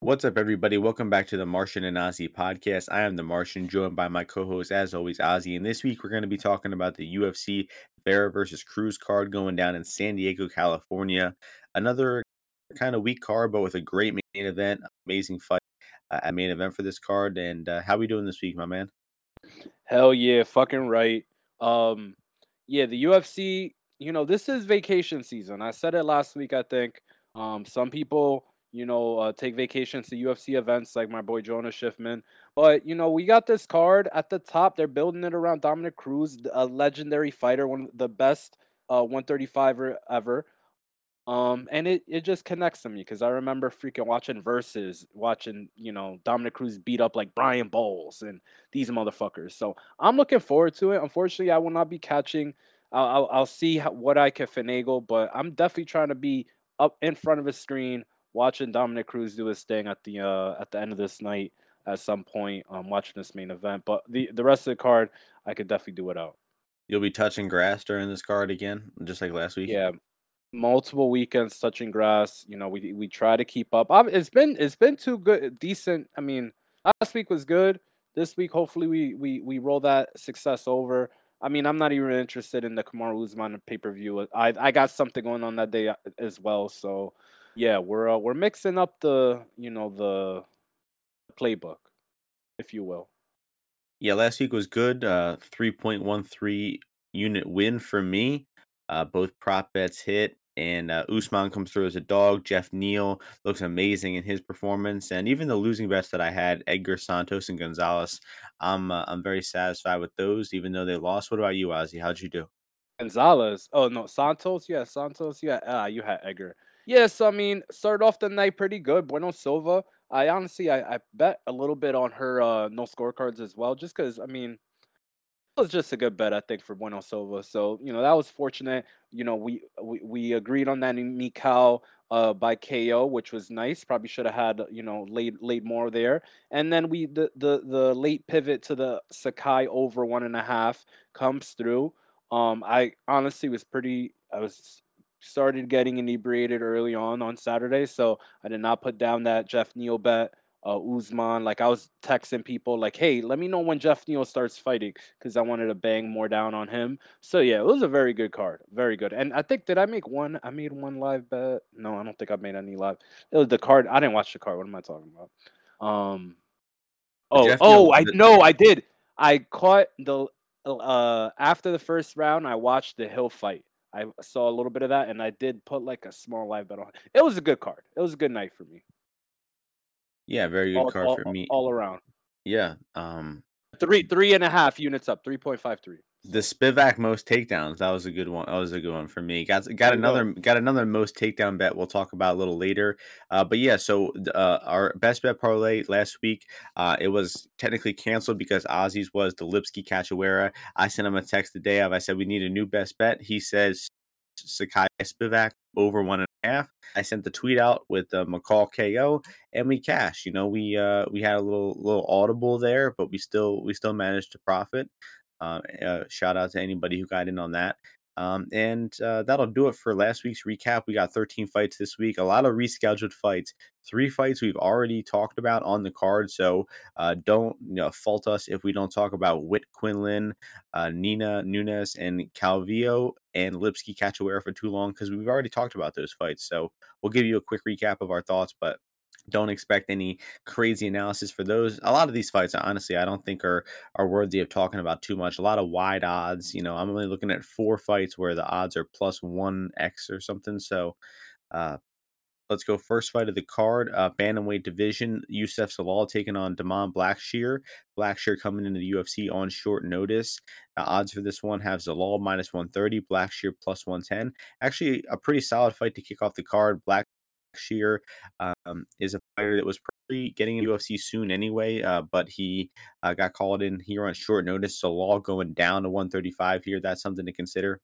What's up, everybody? Welcome back to the Martian and Ozzy podcast. I am the Martian, joined by my co-host, as always, Ozzy. And this week, we're going to be talking about the UFC Vera versus Cruz card going down in San Diego, California. Another kind of weak card, but with a great main event, amazing fight uh, at main event for this card. And uh, how are we doing this week, my man? Hell yeah, fucking right. Um, yeah, the UFC. You know, this is vacation season. I said it last week. I think. Um, some people you know, uh, take vacations to UFC events like my boy Jonas Schiffman. But, you know, we got this card at the top. They're building it around Dominick Cruz, a legendary fighter, one of the best uh, 135er ever. Um, and it, it just connects to me because I remember freaking watching verses, watching, you know, Dominick Cruz beat up like Brian Bowles and these motherfuckers. So I'm looking forward to it. Unfortunately, I will not be catching. I'll, I'll, I'll see how, what I can finagle, but I'm definitely trying to be up in front of a screen watching Dominick Cruz do his thing at the uh, at the end of this night at some point. Um, watching this main event, but the the rest of the card, I could definitely do without. You'll be touching grass during this card again, just like last week. Yeah, multiple weekends touching grass. You know, we we try to keep up. It's been it's been too good, decent. I mean, last week was good. This week, hopefully, we we we roll that success over. I mean, I'm not even interested in the Kamaru Usman pay per view. I I got something going on that day uh, as well, so yeah, we're uh, we're mixing up the you know the playbook, if you will. Yeah, last week was good. Uh, three point one three unit win for me. Uh, both prop bets hit, and uh, Usman comes through as a dog. Jeff Neal looks amazing in his performance, and even the losing bets that I had, Edgar Santos and Gonzalez, I'm uh, I'm very satisfied with those, even though they lost. What about you, Ozzy? How'd you do? Gonzalez. Oh no, Santos. Yeah, Santos. Yeah, uh, you had Edgar. Yes, I mean, started off the night pretty good. Bueno Silva. I honestly, I, I bet a little bit on her uh, no scorecards as well, just because I mean, it was just a good bet I think for Bueno Silva. So you know that was fortunate. You know we we, we agreed on that in Mikal uh, by KO, which was nice. Probably should have had you know late late more there. And then we the the the late pivot to the Sakai over one and a half comes through. Um, I honestly was pretty. I was started getting inebriated early on on Saturday, so I did not put down that Jeff Neal bet. Uh, Usman, like I was texting people, like, "Hey, let me know when Jeff Neal starts fighting," because I wanted to bang more down on him. So yeah, it was a very good card, very good. And I think did I make one? I made one live bet. No, I don't think I made any live. It was the card. I didn't watch the card. What am I talking about? Um. Oh, Jeff oh, Neal, I know I did. I caught the uh after the first round. I watched the Hill fight I saw a little bit of that, and I did put like a small live bet on. It was a good card. It was a good night for me. Yeah, very good all, card all, for me. All around. Yeah. Um three three and a half units up, three point five three. The Spivak most takedowns. That was a good one. That was a good one for me. Got got another got another most takedown bet. We'll talk about a little later. Uh, but yeah, so uh, our best bet parlay last week, uh, it was technically canceled because Ozzy's was the Lipski Cachoeira. I sent him a text the day of. I said we need a new best bet. He says Sakai Spivak over one and a half. I sent the tweet out with the McCall KO, and we cashed. You know, we uh, we had a little little audible there, but we still we still managed to profit. Uh, uh, shout out to anybody who got in on that. Um, and uh, that'll do it for last week's recap. We got 13 fights this week, a lot of rescheduled fights. Three fights we've already talked about on the card, so uh, don't you know, fault us if we don't talk about Witt Quinlan, uh, Nina Nunes, and Calvillo and Lipski Cachoeira for too long because we've already talked about those fights. So we'll give you a quick recap of our thoughts, but don't expect any crazy analysis for those. A lot of these fights, honestly, I don't think are are worthy of talking about too much. A lot of wide odds. You know, I'm only looking at four fights where the odds are plus one x or something. So, uh, let's go first fight of the card. Uh, bantamweight division. Youssef Zalal taking on Damon Blackshear. Blackshear coming into the UFC on short notice. Uh, odds for this one have Zalal minus 130, Blackshear plus 110. Actually, a pretty solid fight to kick off the card. Black Shear um, is a fighter that was probably getting in UFC soon anyway, uh, but he uh, got called in here on short notice. Zalal going down to 135 here, that's something to consider.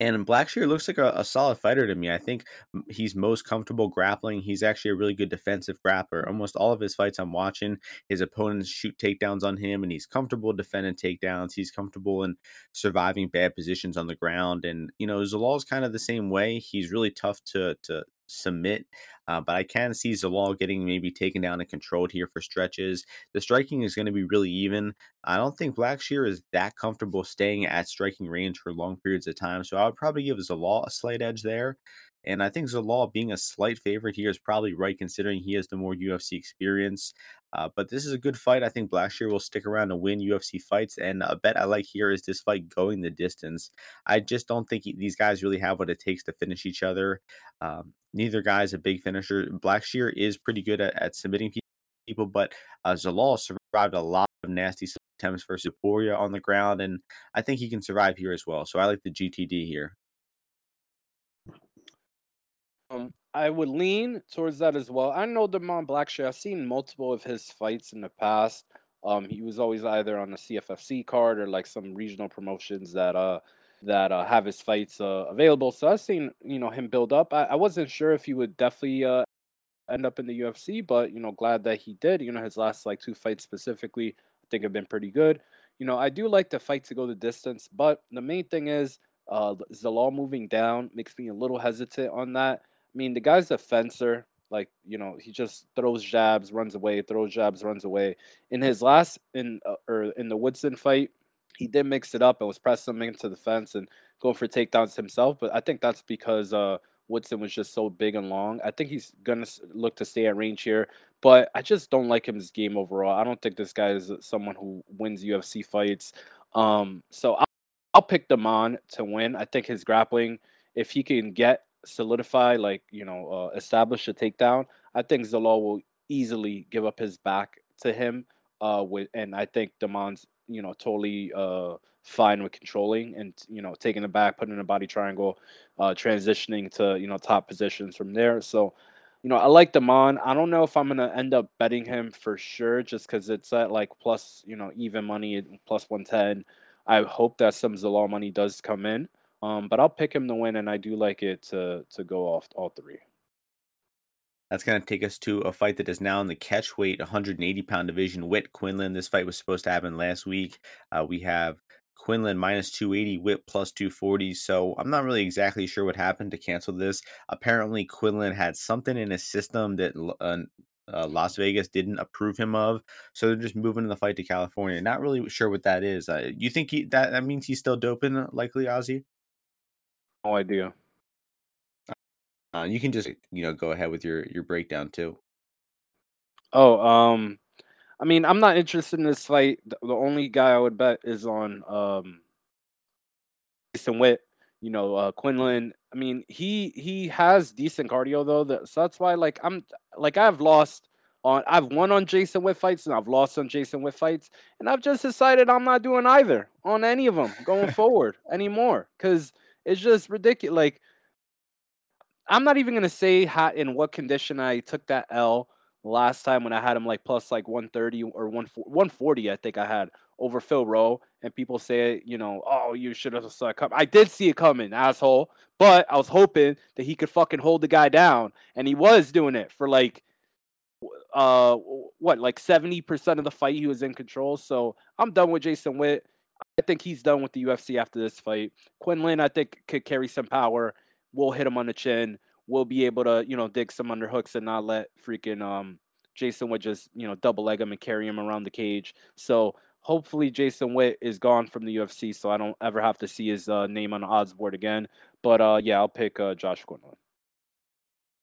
And Blackshear looks like a, a, solid fighter to me. I think he's most comfortable grappling. He's actually a really good defensive grappler. Almost all of his fights I'm watching, his opponents shoot takedowns on him, and he's comfortable defending takedowns. He's comfortable in surviving bad positions on the ground. And you know, Zalal's kind of the same way. He's really tough to to submit. Uh, but I can see Zalal getting maybe taken down and controlled here for stretches. The striking is going to be really even. I don't think Blackshear is that comfortable staying at striking range for long periods of time. So I would probably give Zalal a slight edge there. And I think Zalal being a slight favorite here is probably right, considering he has the more UFC experience. Uh, but this is a good fight. I think Blackshear will stick around to win UFC fights. And a bet I like here is this fight going the distance. I just don't think he, these guys really have what it takes to finish each other. Um, neither guy is a big finisher. Blackshear is pretty good at, at submitting people, but uh, Zalal survived a lot of nasty attempts for Topuria on the ground, and I think he can survive here as well. So I like the GTD here. I would lean towards that as well. I know Damon Blackshear. I've seen multiple of his fights in the past. Um, he was always either on the CFFC card or like some regional promotions that uh that uh, have his fights uh, available. So I've seen you know him build up. I, I wasn't sure if he would definitely uh, end up in the UFC, but you know glad that he did. You know his last like two fights specifically, I think have been pretty good. You know I do like the fight to go the distance, but the main thing is uh Zalal moving down makes me a little hesitant on that. I mean the guy's a fencer. Like you know, he just throws jabs, runs away, throws jabs, runs away. In his last in uh, or in the Woodson fight, he did mix it up and was pressing him into the fence and going for takedowns himself. But I think that's because uh, Woodson was just so big and long. I think he's gonna look to stay at range here, but I just don't like him as game overall. I don't think this guy is someone who wins UFC fights. Um, so I'll, I'll pick to win. I think his grappling, if he can get solidify, like you know, uh, establish a takedown, I think Zalal will easily give up his back to him. Uh, with and I think Damon's you know totally uh fine with controlling and you know taking it back, putting in a body triangle, uh, transitioning to you know top positions from there. So, you know, I like Damon. I don't know if I'm gonna end up betting him for sure, just because it's at like plus you know even money plus one ten. I hope that some Zalal money does come in. Um, but I'll pick him to win, and I do like it to to go off all three. That's going to take us to a fight that is now in the catch weight 180 pound division. Witt Quinlan. This fight was supposed to happen last week. Uh, we have Quinlan minus 280, Witt plus 240. So I'm not really exactly sure what happened to cancel this. Apparently, Quinlan had something in his system that uh, uh, Las Vegas didn't approve him of. So they're just moving the fight to California. Not really sure what that is. Uh, you think he, that that means he's still doping, likely, Ozzy? No idea. Uh, you can just you know go ahead with your your breakdown too. Oh, um, I mean, I'm not interested in this fight. The, the only guy I would bet is on um, Jason Witt. You know, uh, Quinlan. I mean, he he has decent cardio though. That, so that's why, like, I'm like I've lost on I've won on Jason Witt fights and I've lost on Jason Witt fights, and I've just decided I'm not doing either on any of them going forward anymore because it's just ridiculous. Like I'm not even gonna say how in what condition I took that L last time when I had him like plus like 130 or 140. I think I had over Phil Rowe, and people say, you know, oh, you should have saw it coming. I did see it coming, asshole. But I was hoping that he could fucking hold the guy down, and he was doing it for like, uh, what, like 70% of the fight he was in control. So I'm done with Jason Witt. I think he's done with the UFC after this fight. Quinlan, I think, could carry some power we'll hit him on the chin. We'll be able to, you know, dig some underhooks and not let freaking um Jason Witt just, you know, double leg him and carry him around the cage. So hopefully Jason Witt is gone from the UFC, so I don't ever have to see his uh, name on the odds board again. But uh, yeah, I'll pick uh, Josh Quinlan.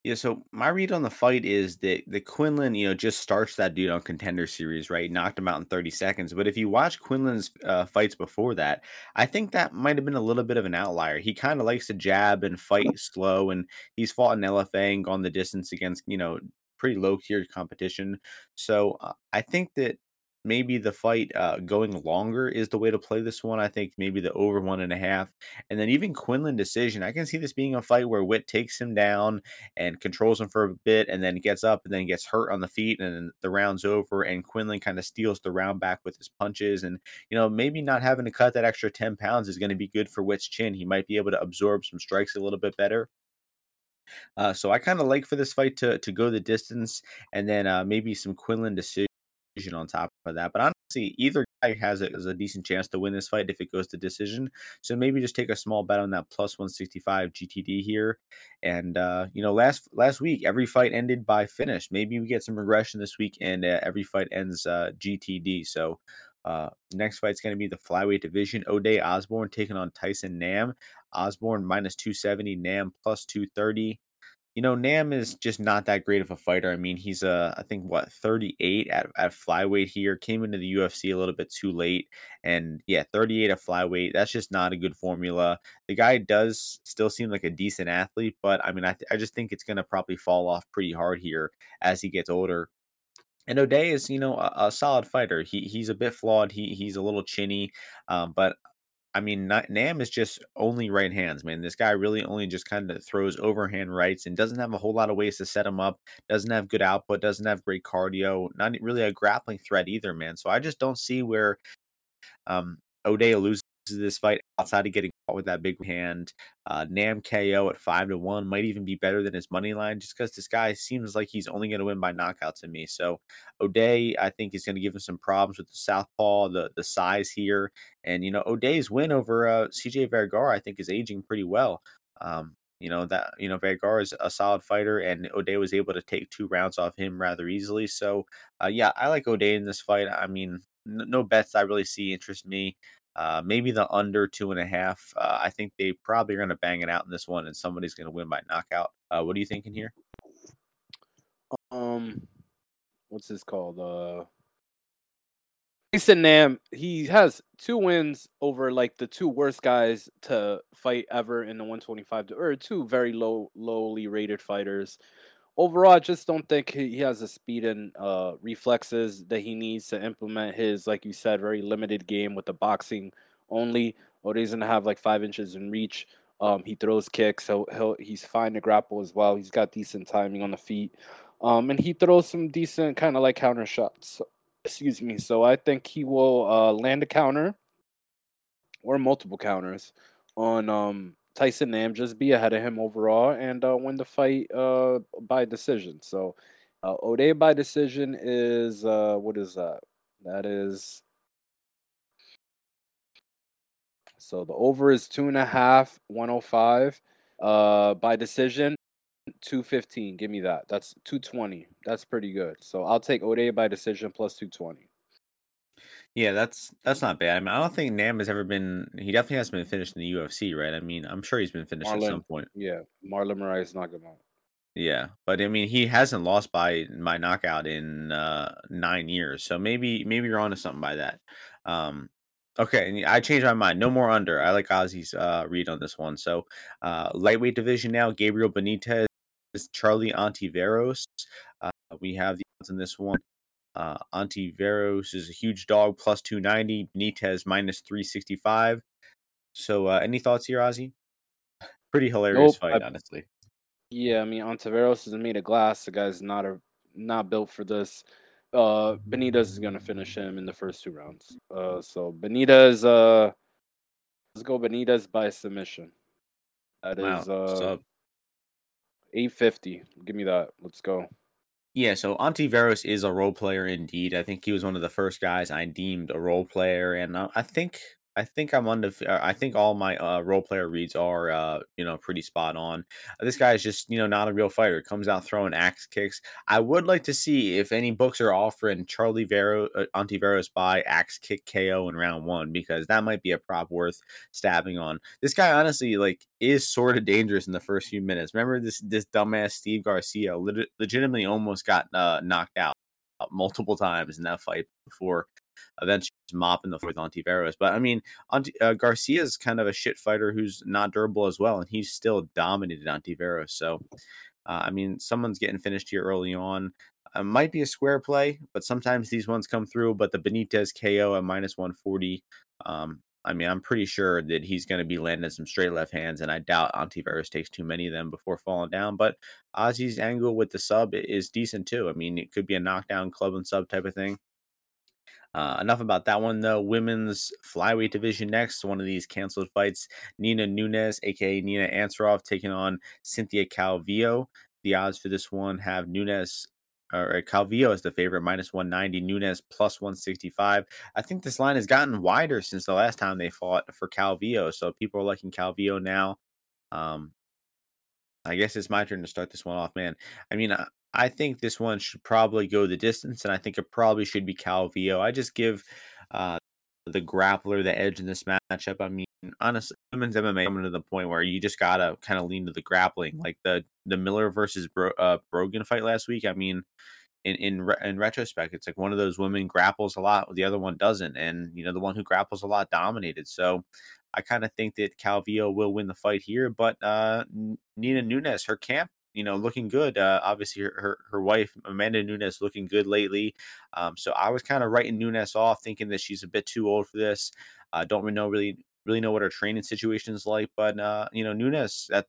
Yeah, so my read on the fight is that the Quinlan, you know, just starts that dude on contender series, right? Knocked him out in 30 seconds. But if you watch Quinlan's uh, fights before that, I think that might have been a little bit of an outlier. He kind of likes to jab and fight slow, and he's fought in LFA and gone the distance against, you know, pretty low tier competition. So uh, I think that maybe the fight uh, going longer is the way to play this one. I think maybe the over one and a half. And then even Quinlan decision. I can see this being a fight where Witt takes him down and controls him for a bit and then gets up and then gets hurt on the feet and the round's over and Quinlan kind of steals the round back with his punches. And, you know, maybe not having to cut that extra 10 pounds is going to be good for Witt's chin. He might be able to absorb some strikes a little bit better. Uh, so I kind of like for this fight to to go the distance and then uh, maybe some Quinlan decision on top for that. But honestly, either guy has a, has a decent chance to win this fight if it goes to decision. So maybe just take a small bet on that plus 165 GTD here. And uh, you know, last last week every fight ended by finish. Maybe we get some regression this week, and uh, every fight ends uh, GTD. So. Uh, next fight's going to be the flyweight division. Ode Osbourne taking on Tyson Nam. Osbourne minus 270, Nam plus 230 you know, Nam is just not that great of a fighter. I mean, he's a, uh, think what 38 at, at flyweight here. Came into the UFC a little bit too late, and yeah, 38 at flyweight. That's just not a good formula. The guy does still seem like a decent athlete, but I mean, I, th- I just think it's gonna probably fall off pretty hard here as he gets older. And Ode is, you know, a, a, solid fighter. He he's a bit flawed. He he's a little chinny, um, but I mean, Nam is just only right hands, man. This guy really only just kind of throws overhand rights and doesn't have a whole lot of ways to set him up. Doesn't have good output. Doesn't have great cardio. Not really a grappling threat either, man. So I just don't see where um, Ode loses this fight outside of getting caught with that big hand. Uh, Nam KO at five to one might even be better than his money line, just because this guy seems like he's only going to win by knockout to me. So Ode, I think, is going to give him some problems with the southpaw, the the size here, and you know Ode's win over uh, CJ Vergara, I think, is aging pretty well. Um, you know that you know Vergara is a solid fighter, and Ode was able to take two rounds off him rather easily. So, uh, yeah, I like Ode in this fight. I mean, no bets I really see interest me. Uh, maybe the under two and a half. Uh, I think they probably are going to bang it out in this one, and somebody's going to win by knockout. Uh, what are you thinking here? Um, what's this called? Uh, Jason Nam. He has two wins over like the two worst guys to fight ever in the 125, or two very low, lowly rated fighters overall, I just don't think he has the speed and uh, reflexes that he needs to implement his, like you said, very limited game with the boxing only. Or he's gonna have like five inches in reach. Um, he throws kicks. So he'll he's fine to grapple as well. He's got decent timing on the feet, um, and he throws some decent kind of like counter shots. Excuse me. So I think he will uh, land a counter or multiple counters on um, Tyson Nam just be ahead of him overall and uh, win the fight uh, by decision. So uh, Ode by decision is uh, what is that? That is so the over is two and a half, 105. Uh, by decision, 215. Give me that. That's 220. That's pretty good. So I'll take Ode by decision plus 220. Yeah, that's that's not bad. I mean, I don't think Nam has ever been. He definitely hasn't been finished in the UFC, right? I mean, I'm sure he's been finished at some point. yeah, Marlon Moraes knocked him out. Yeah, but I mean, he hasn't lost by by knockout in uh, nine years, so maybe maybe you're onto something by that. Um, okay, I changed my mind. No more under. I like Ozzy's uh, read on this one. So, uh, lightweight division now: Gabriel Benitez, is Charlie Ontiveros. Uh, we have the odds in this one. Uh, Ontiveros is a huge dog, plus 290. Benitez, minus 365. So, uh, any thoughts here, Ozzy? Pretty hilarious nope, fight, I, honestly. Yeah, I mean, Ontiveros is made of glass. The guy's not a not built for this. Uh, Benitez is gonna finish him in the first two rounds. Uh, so Benitez, uh, let's go Benitez by submission. That wow. is uh, eight fifty. Give me that. Let's go. Yeah, so Ontiveros is a role player indeed. I think he was one of the first guys I deemed a role player, and uh, I think I think I'm the. Uh, I think all my uh, role player reads are, uh, you know, pretty spot on. This guy is just, you know, not a real fighter. Comes out throwing axe kicks. I would like to see if any books are offering Charlie Vero, uh, Ontiveros by axe kick KO in round one because that might be a prop worth stabbing on. This guy honestly, like, is sort of dangerous in the first few minutes. Remember this this dumbass Steve Garcia leg- legitimately almost got uh, knocked out multiple times in that fight before eventually mopping the floor with Ontiveros. But I mean, Auntie, uh, kind of a shit fighter who's not durable as well, and he's still dominated Ontiveros. So, uh, I mean, someone's getting finished here early on. It might be a square play, but sometimes these ones come through. But the Benitez KO at minus 140. Um, I mean, I'm pretty sure that he's going to be landing some straight left hands, and I doubt Ontiveros takes too many of them before falling down. But Ozzy's angle with the sub is decent too. I mean, it could be a knockdown club and sub type of thing. Uh, enough about that one, though. Women's flyweight division next. One of these canceled fights. Nina Nunes, aka Nina Ansaroff, taking on Cynthia Calvillo. The odds for this one have Nunes or Calvillo is the favorite, minus 190. Nunes plus 165. I think this line has gotten wider since the last time they fought for Calvillo. So people are liking Calvillo now. Um, I guess it's my turn to start this one off, man. I mean, I, I think this one should probably go the distance, and I think it probably should be Calvillo. I just give uh, the grappler the edge in this matchup. I mean, honestly, women's MMA coming to the point where you just gotta kind of lean to the grappling, like the the Miller versus Bro, uh, Brogan fight last week. I mean, in in in retrospect, it's like one of those women grapples a lot, the other one doesn't, and you know the one who grapples a lot dominated. So I kind of think that Calvillo will win the fight here, but uh, Nina Nunes, her camp you know, looking good. Uh, obviously, her, her, her wife Amanda Nunes looking good lately. Um, so I was kind of writing Nunes off, thinking that she's a bit too old for this. I uh, don't really know really really know what her training situation is like, but uh, you know, Nunes that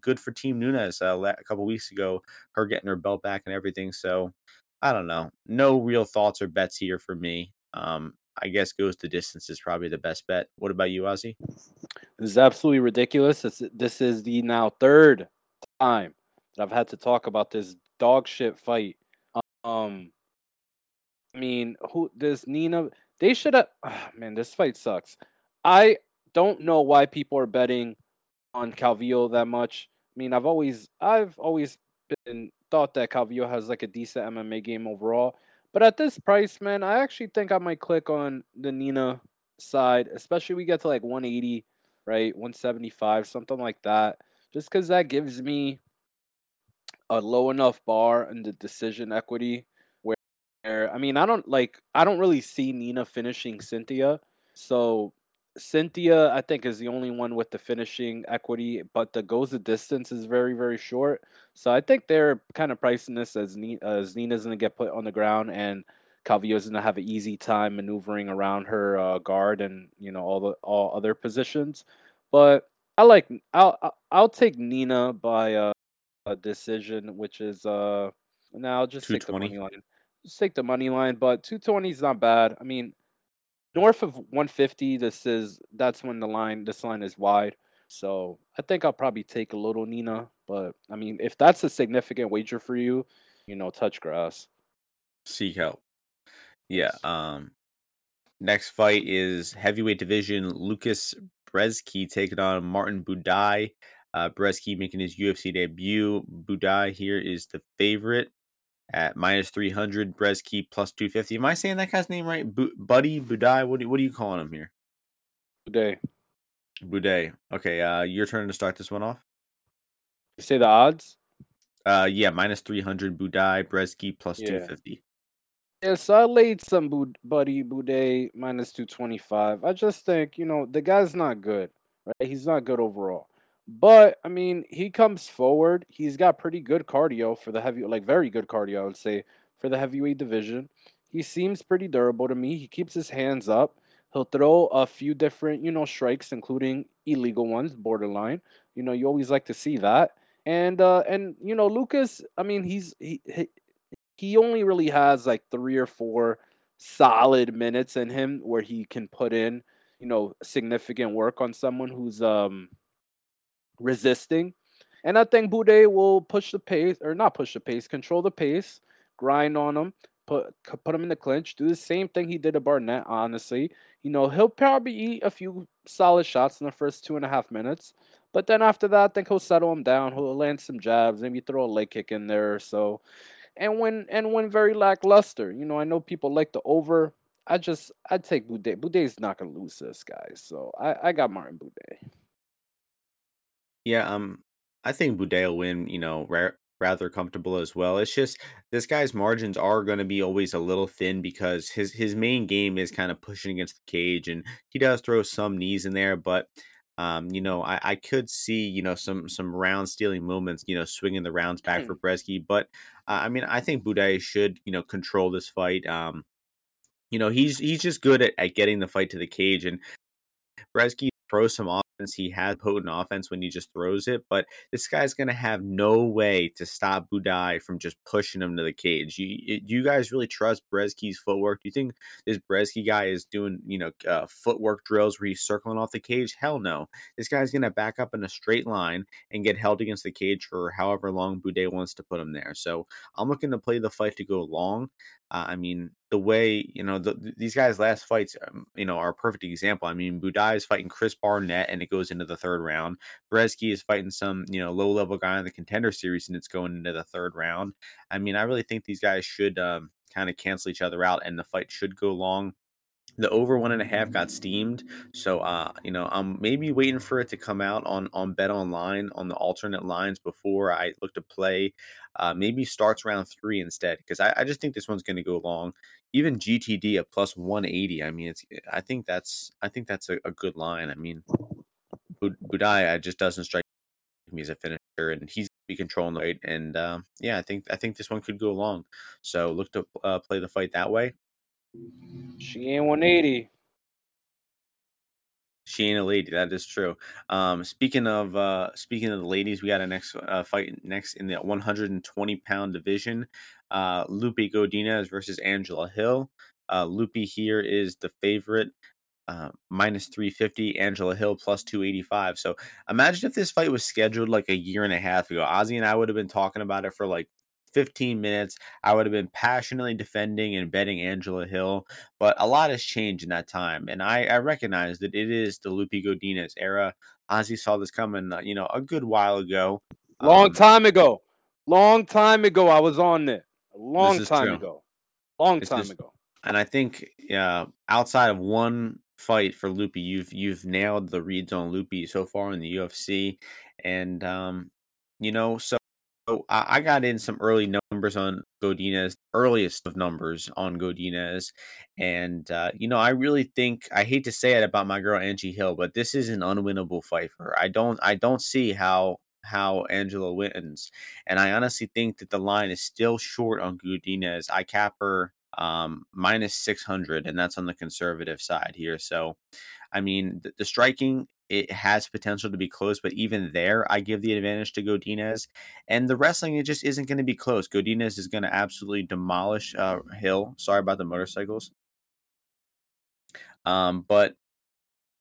good for Team Nunes. Uh, a couple weeks ago, her getting her belt back and everything. So I don't know. No real thoughts or bets here for me. Um, I guess goes the distance is probably the best bet. What about you, Ozzy? This is absolutely ridiculous. This, this is the now third time that I've had to talk about this dog shit fight. Um, I mean, who this Nina? They should have. Oh, man, this fight sucks. I don't know why people are betting on Calvillo that much. I mean, I've always, I've always been thought that Calvillo has like a decent MMA game overall. But at this price, man, I actually think I might click on the Nina side, especially we get to like 180, right? 175, something like that. Just because that gives me a low enough bar in the decision equity where I mean I don't like I don't really see Nina finishing Cynthia. So Cynthia I think is the only one with the finishing equity, but the goes the distance is very very short. So I think they're kind of pricing this as Nina, as Nina's gonna get put on the ground and Calvillo's gonna have an easy time maneuvering around her uh, guard and you know all the all other positions. But I like I'll I'll take Nina by uh, a decision, which is uh now just take the money line. Just take the money line, but 220 is not bad. I mean, north of 150, this is that's when the line this line is wide. So I think I'll probably take a little Nina, but I mean, if that's a significant wager for you, you know, touch grass. Seek help. Yeah. Um. Next fight is heavyweight division. Lucas Brzeski taking on Martin Buday. Uh, Brzeski making his UFC debut. Buday here is the favorite at minus 300. Brzeski plus 250. Am I saying that guy's name right? Bu- Buddy Buday? What, do, what are you calling him here? Buday. Buday. Okay, uh, your turn to start this one off. You say the odds? Uh, yeah, minus 300 Buday. Brzeski plus yeah. 250. Yeah, so I laid some Bud- Buddy Buday minus 225. I just think, you know, the guy's not good, right? He's not good overall. But I mean, he comes forward. He's got pretty good cardio for the heavy, like very good cardio, I would say, for the heavyweight division. He seems pretty durable to me. He keeps his hands up. He'll throw a few different, you know, strikes, including illegal ones, borderline. You know, you always like to see that. And uh and you know, Lucas, I mean, he's he he, he only really has like three or four solid minutes in him where he can put in, you know, significant work on someone who's um resisting. And I think Buday will push the pace, or not push the pace, control the pace, grind on him, put put him in the clinch, do the same thing he did to Barnett. Honestly, you know he'll probably eat a few solid shots in the first two and a half minutes, but then after that, I think he'll settle him down. He'll land some jabs, maybe throw a leg kick in there. or So, and when and when very lackluster. You know, I know people like the over. I just I take Buday. Buday's not gonna lose this, guys. So I I got Martin Buday. Yeah, um, I think Buday will win, you know, ra- rather comfortable as well. It's just this guy's margins are going to be always a little thin because his his main game is kind of pushing against the cage, and he does throw some knees in there, but um, you know, I, I could see you know some some round stealing moments, you know, swinging the rounds back for Brzeski, but uh, I mean, I think Buday should you know control this fight. Um, you know, he's he's just good at, at getting the fight to the cage, and Brzeski throw some offense. He has potent offense when he just throws it, but this guy's going to have no way to stop Buday from just pushing him to the cage. You, do you guys really trust Brzeski's footwork? Do you think this Brzeski guy is doing, you know, uh, footwork drills where he's circling off the cage? Hell no. This guy's going to back up in a straight line and get held against the cage for however long Buday wants to put him there. So I'm looking to play the fight to go long. I mean, the way you know the, these guys' last fights, um, you know, are a perfect example. I mean, Buday is fighting Chris Barnett, and it goes into the third round. Brzeski is fighting some you know low level guy in the contender series, and it's going into the third round. I mean, I really think these guys should um, kind of cancel each other out, and the fight should go long the over one and a half got steamed so uh you know i'm maybe waiting for it to come out on on bet online on the alternate lines before i look to play uh maybe starts round three instead because I, I just think this one's going to go long. Even gtd at plus 180 i mean it's i think that's i think that's a, a good line i mean budaya just doesn't strike me as a finisher and he's be controlling the fight and um, yeah i think i think this one could go long. So look to uh, play the fight that way. She ain't 180. She ain't a lady. That is true. Um, speaking of uh, speaking of the ladies, we got a next uh, fight next in the 120 pound division. Uh, Lupe Godinez versus Angela Hill. Uh, Lupe here is the favorite, uh, minus 350. Angela Hill plus 285. So imagine if this fight was scheduled like a year and a half ago. Ozzy and I would have been talking about it for like 15 minutes, I would have been passionately defending and betting Angela Hill. But a lot has changed in that time. And I, I recognize that it is the Lupe Godinez era. Ozzy saw this coming, uh, you know, a good while ago. Long um, time ago. Long time ago, I was on it. A long time true. ago. Long it's time just, ago. And I think uh, outside of one fight for Lupe, you've you've nailed the reads on Lupe so far in the UFC. And um, you know, so so I got in some early numbers on Godinez, earliest of numbers on Godinez, and uh, you know I really think I hate to say it about my girl Angie Hill, but this is an unwinnable fight for her. I don't I don't see how how Angela wins, and I honestly think that the line is still short on Godinez. I cap her um, minus six hundred, and that's on the conservative side here. So, I mean the, the striking it has potential to be close, but even there, I give the advantage to Godinez. And the wrestling, it just isn't going to be close. Godinez is going to absolutely demolish uh, Hill. Sorry about the motorcycles. Um, but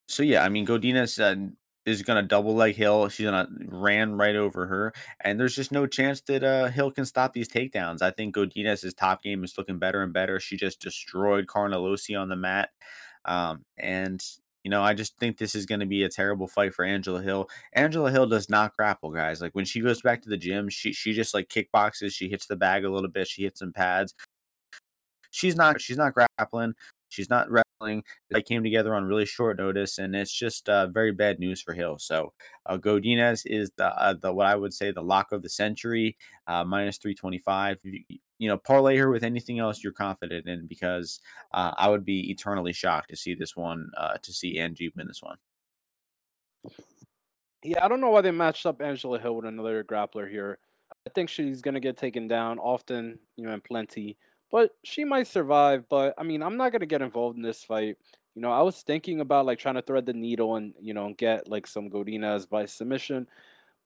so yeah, I mean, Godinez uh, is going to double leg Hill. She's going to ran right over her, and there's just no chance that uh, Hill can stop these takedowns. I think Godinez's top game is looking better and better. She just destroyed Carnalosi on the mat. Um, and you know, I just think this is going to be a terrible fight for Angela Hill. Angela Hill does not grapple, guys. Like when she goes back to the gym, she she just like kickboxes. She hits the bag a little bit. She hits some pads. She's not she's not grappling. She's not wrestling. They came together on really short notice, and it's just uh, very bad news for Hill. So uh, Godinez is the uh, the what I would say the lock of the century, uh, minus three twenty five you know, parlay her with anything else you're confident in because uh, I would be eternally shocked to see this one, uh, to see Angie win this one. Yeah, I don't know why they matched up Angela Hill with another grappler here. I think she's going to get taken down often, you know, and plenty, but she might survive. But I mean, I'm not going to get involved in this fight. You know, I was thinking about like trying to thread the needle and, you know, get like some Godinez by submission.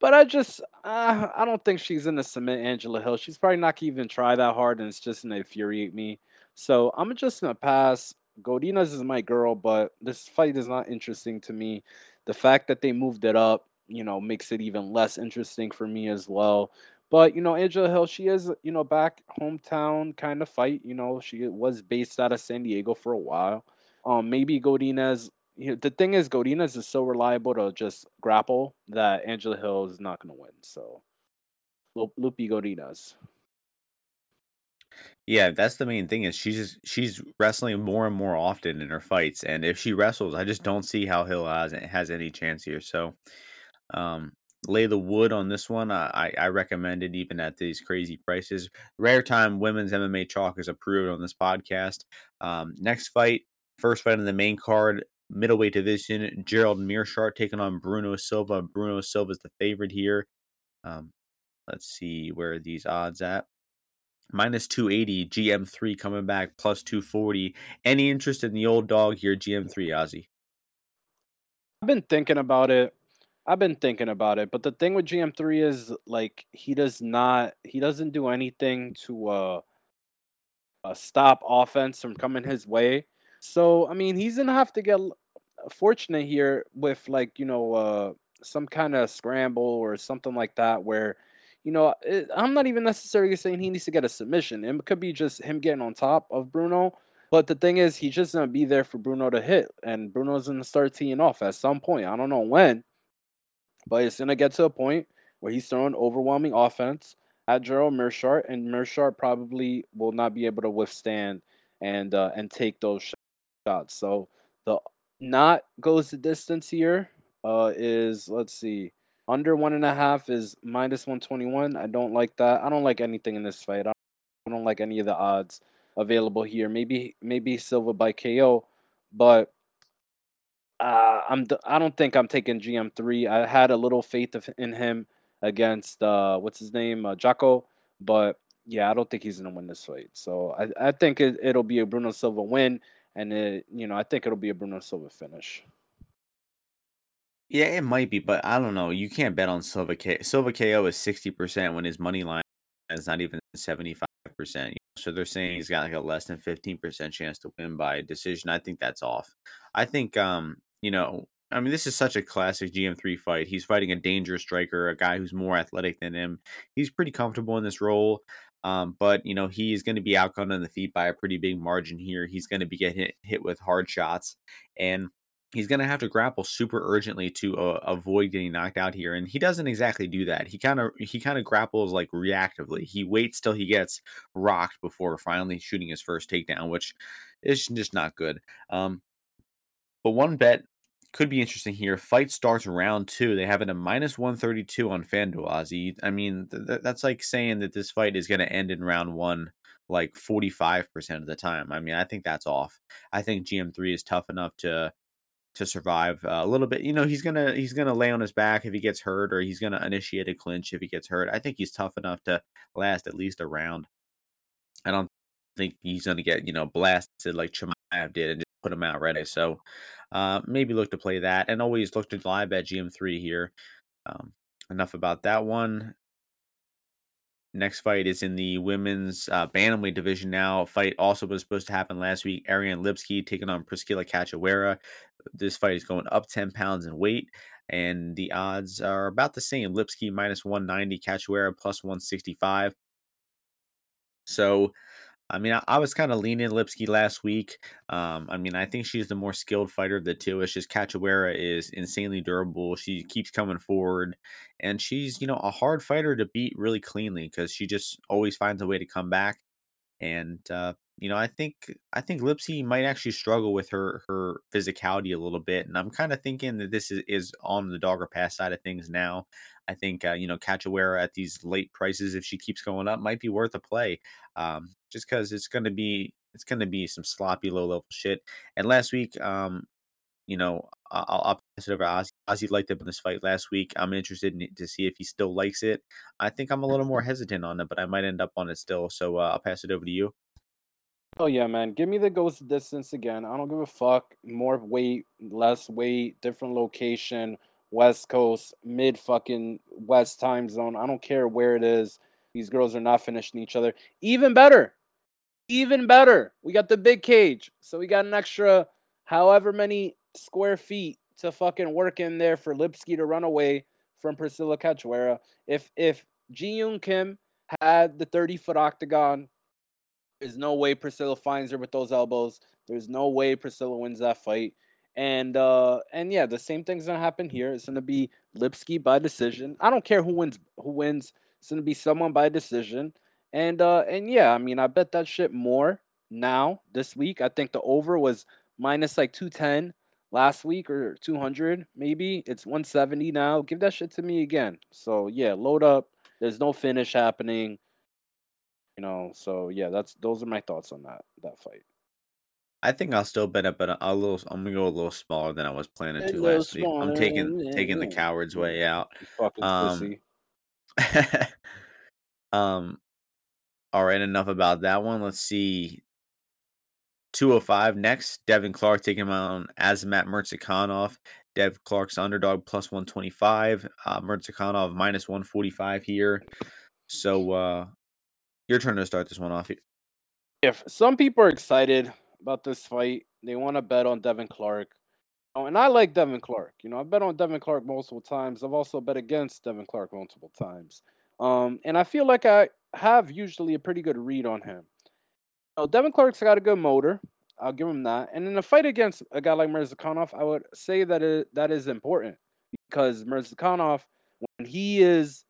But I just, uh, I don't think she's in the cement, Angela Hill. She's probably not gonna even try that hard, and it's just gonna infuriate me. So I'm just gonna pass. Godinez is my girl, but this fight is not interesting to me. The fact that they moved it up, you know, makes it even less interesting for me as well. But you know, Angela Hill, she is, you know, back hometown kind of fight. You know, she was based out of San Diego for a while. Um, maybe Godinez you know, the thing is, Godinez is so reliable to just grapple that Angela Hill is not going to win. So, Lupe Godinez. Yeah, that's the main thing is she's just, she's wrestling more and more often in her fights, and if she wrestles, I just don't see how Hill has has any chance here. So, um, lay the wood on this one. I I recommend it even at these crazy prices. Rare time women's MMA chalk is approved on this podcast. Um, next fight, first fight on the main card, middleweight division. Gerald Meerschaert taking on Bruno Silva. Bruno Silva is the favorite here. Um, let's see where these odds at. Minus 280, GM3 coming back, plus 240. Any interest in the old dog here, GM3, Ozzy? I've been thinking about it. I've been thinking about it, but the thing with GM3 is like he does not he doesn't do anything to uh, uh stop offense from coming his way. So I mean, he's gonna have to get fortunate here with like you know uh some kind of scramble or something like that where you know it, i'm not even necessarily saying he needs to get a submission. It could be just him getting on top of bruno but the thing is he's just to be there for bruno to hit and bruno's to start teeing off at some point. I don't know when but it's to get to a point where he's throwing overwhelming offense at Gerald Meerschaert, and Meerschaert probably will not be able to withstand and uh, and take those shots. So the not goes the distance here uh, is let's see under one and a half is minus 121 i don't like that. I don't like anything in this fight. I don't like any of the odds available here. Maybe maybe silva by ko but uh, i'm i don't think i'm taking gm3 i had a little faith in him against uh, what's his name uh, Jocko, but yeah i don't think he's gonna win this fight. So i, I think it, it'll be a bruno silva win and it, you know, I think it'll be a Bruno Silva finish. Yeah, it might be, but I don't know. You can't bet on Silva K. Silva KO is sixty percent when his money line is not even seventy five percent. So they're saying he's got like a less than fifteen percent chance to win by decision. I think that's off. I think, um, you know, I mean, this is such a classic GM3 fight. He's fighting a dangerous striker, a guy who's more athletic than him. He's pretty comfortable in this role. Um, but you know he's going to be outgunned on the feet by a pretty big margin here. He's going to be getting hit, hit with hard shots, and he's going to have to grapple super urgently to uh, avoid getting knocked out here. And he doesn't exactly do that. He kind of he kind of grapples like reactively. He waits till he gets rocked before finally shooting his first takedown, which is just not good. Um, but one bet could be interesting here. Fight starts round two. They have it at minus 132 on FanDuel, Ozzy. I mean, th- that's like saying that this fight is going to end in round one like 45% of the time. I mean, I think that's off. I think GM3 is tough enough to to survive uh, a little bit. You know, he's going to he's going to lay on his back if he gets hurt or he's going to initiate a clinch if he gets hurt. I think he's tough enough to last at least a round. I don't think he's going to get, you know, blasted like Chimaev did and put him out ready. So, uh, maybe look to play that, and always look to live at GM3 here. Um, enough about that one. Next fight is in the women's uh, bantamweight division now. Fight also was supposed to happen last week. Ariane Lipski taking on Priscila Cachoeira. This fight is going up 10 pounds in weight, and the odds are about the same. Lipski minus 190, Cachoeira plus 165. So I mean, I, I was kind of leaning Lipski last week. Um, I mean, I think she's the more skilled fighter of the two. It's just Cachoeira is insanely durable. She keeps coming forward, and she's you know a hard fighter to beat really cleanly because she just always finds a way to come back. And uh, you know, I think I think Lipsy might actually struggle with her her physicality a little bit, and I'm kind of thinking that this is, is on the dogger pass side of things now. I think uh, you know Cachoeira at these late prices, if she keeps going up, might be worth a play, um, just because it's going to be it's going to be some sloppy low level shit. And last week, um, you know, I'll, I'll pass it over. Ozzy. Ozzy liked it in this fight last week. I'm interested in to see if he still likes it. I think I'm a little more hesitant on it, but I might end up on it still. So uh, I'll pass it over to you. Oh yeah, man. Give me the ghost distance again. I don't give a fuck. More weight, less weight, different location, West Coast, mid fucking West time zone. I don't care where it is. These girls are not finishing each other. Even better. Even better. We got the big cage. So we got an extra however many square feet to fucking work in there for Lipski to run away from Priscila Cachoeira. If if Ji Yeon Kim had the 30 foot octagon there's no way Priscila finds her with those elbows. There's no way Priscila wins that fight. And uh and yeah, the same thing's gonna happen here. It's gonna be Lipski by decision. I don't care who wins who wins. It's gonna be someone by decision. And uh and yeah, I mean I bet that shit more now this week. I think the over was minus like 210 last week or 200 maybe. It's 170 now. Give that shit to me again. So yeah, load up. There's no finish happening. You know, so yeah, that's those are my thoughts on that that fight. I think I'll still bet it, but a little. I'm gonna go a little smaller than I was planning a to last week. I'm taking taking the coward's way out. um, um. All right, enough about that one. Let's see. 205 next. Devin Clark taking him on Azamat Murzakanov. Dev Clark's underdog plus 125. Uh, Murzakanov minus 145 here. So uh, your turn to start this one off. If some people are excited about this fight, they want to bet on Devin Clark. Oh, and I like Devin Clark. You know, I've bet on Devin Clark multiple times. I've also bet against Devin Clark multiple times. Um, and I feel like I have usually a pretty good read on him. Know, Devin Clark's got a good motor. I'll give him that. And in a fight against a guy like Murzakanov, I would say that it, that is important because Murzakanov, when he is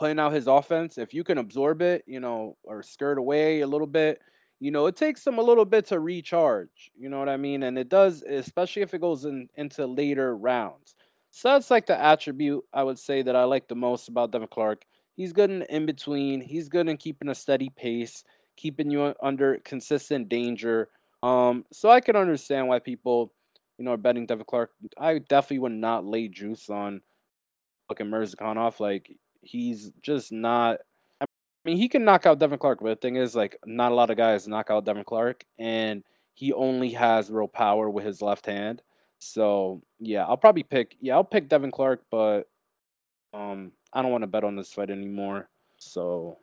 playing out his offense, if you can absorb it, you know, or skirt away a little bit, you know, it takes him a little bit to recharge. You know what I mean? And it does, especially if it goes in, into later rounds. So that's like the attribute I would say that I like the most about Devin Clark. He's good in in between. He's good in keeping a steady pace, keeping you under consistent danger. Um, so I can understand why people, you know, are betting Devin Clark. I definitely would not lay juice on fucking Murzakanov. Like he's just not. I mean, he can knock out Devin Clark, but the thing is, like, not a lot of guys knock out Devin Clark, and he only has real power with his left hand. So yeah, I'll probably pick. Yeah, I'll pick Devin Clark, but um, I don't want to bet on this fight anymore. So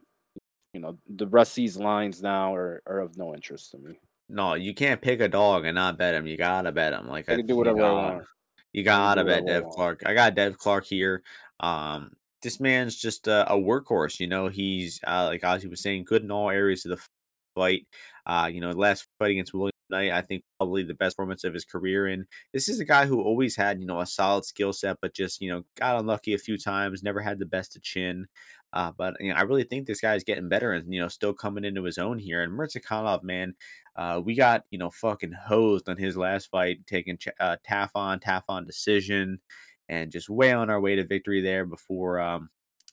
you know, the rest of these lines now are, are of no interest to me. No, you can't pick a dog and not bet him. You gotta bet him. Like I can do whatever I want. You gotta bet Dev Clark. I got Dev Clark here. Um, this man's just a, a workhorse. You know, he's uh, like Ozzy was saying, good in all areas of the fight. Uh, you know, last fight against William Knight, I think probably the best performance of his career. And this is a guy who always had, you know, a solid skill set, but just, you know, got unlucky a few times, never had the best of chin. Uh, but you know, I really think this guy is getting better and you know still coming into his own here. And Murzakanov, man, uh, we got you know fucking hosed on his last fight, taking uh, Tafon, Tafon decision, and just way on our way to victory there before um,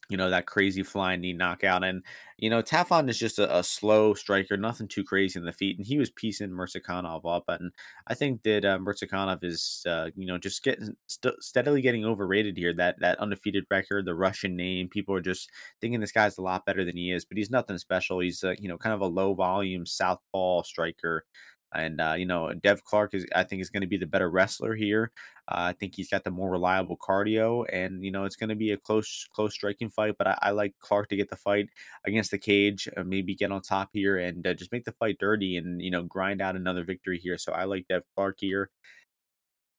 you know, that crazy flying knee knockout. And, you know, Tafon is just a, a, slow striker, nothing too crazy in the feet. And he was piecing Murzakanov up. And I think that uh, Murzakanov is, uh, you know, just getting st- steadily getting overrated here. That that undefeated record, the Russian name, people are just thinking this guy's a lot better than he is, but he's nothing special. He's, uh, you know, kind of a low volume southpaw striker. And uh, you know, Dev Clark is I think is going to be the better wrestler here. Uh, I think he's got the more reliable cardio, and you know it's going to be a close, close striking fight. But I, I, like Clark to get the fight against the cage, uh, maybe get on top here, and uh, just make the fight dirty, and you know grind out another victory here. So I like Dev Clark here.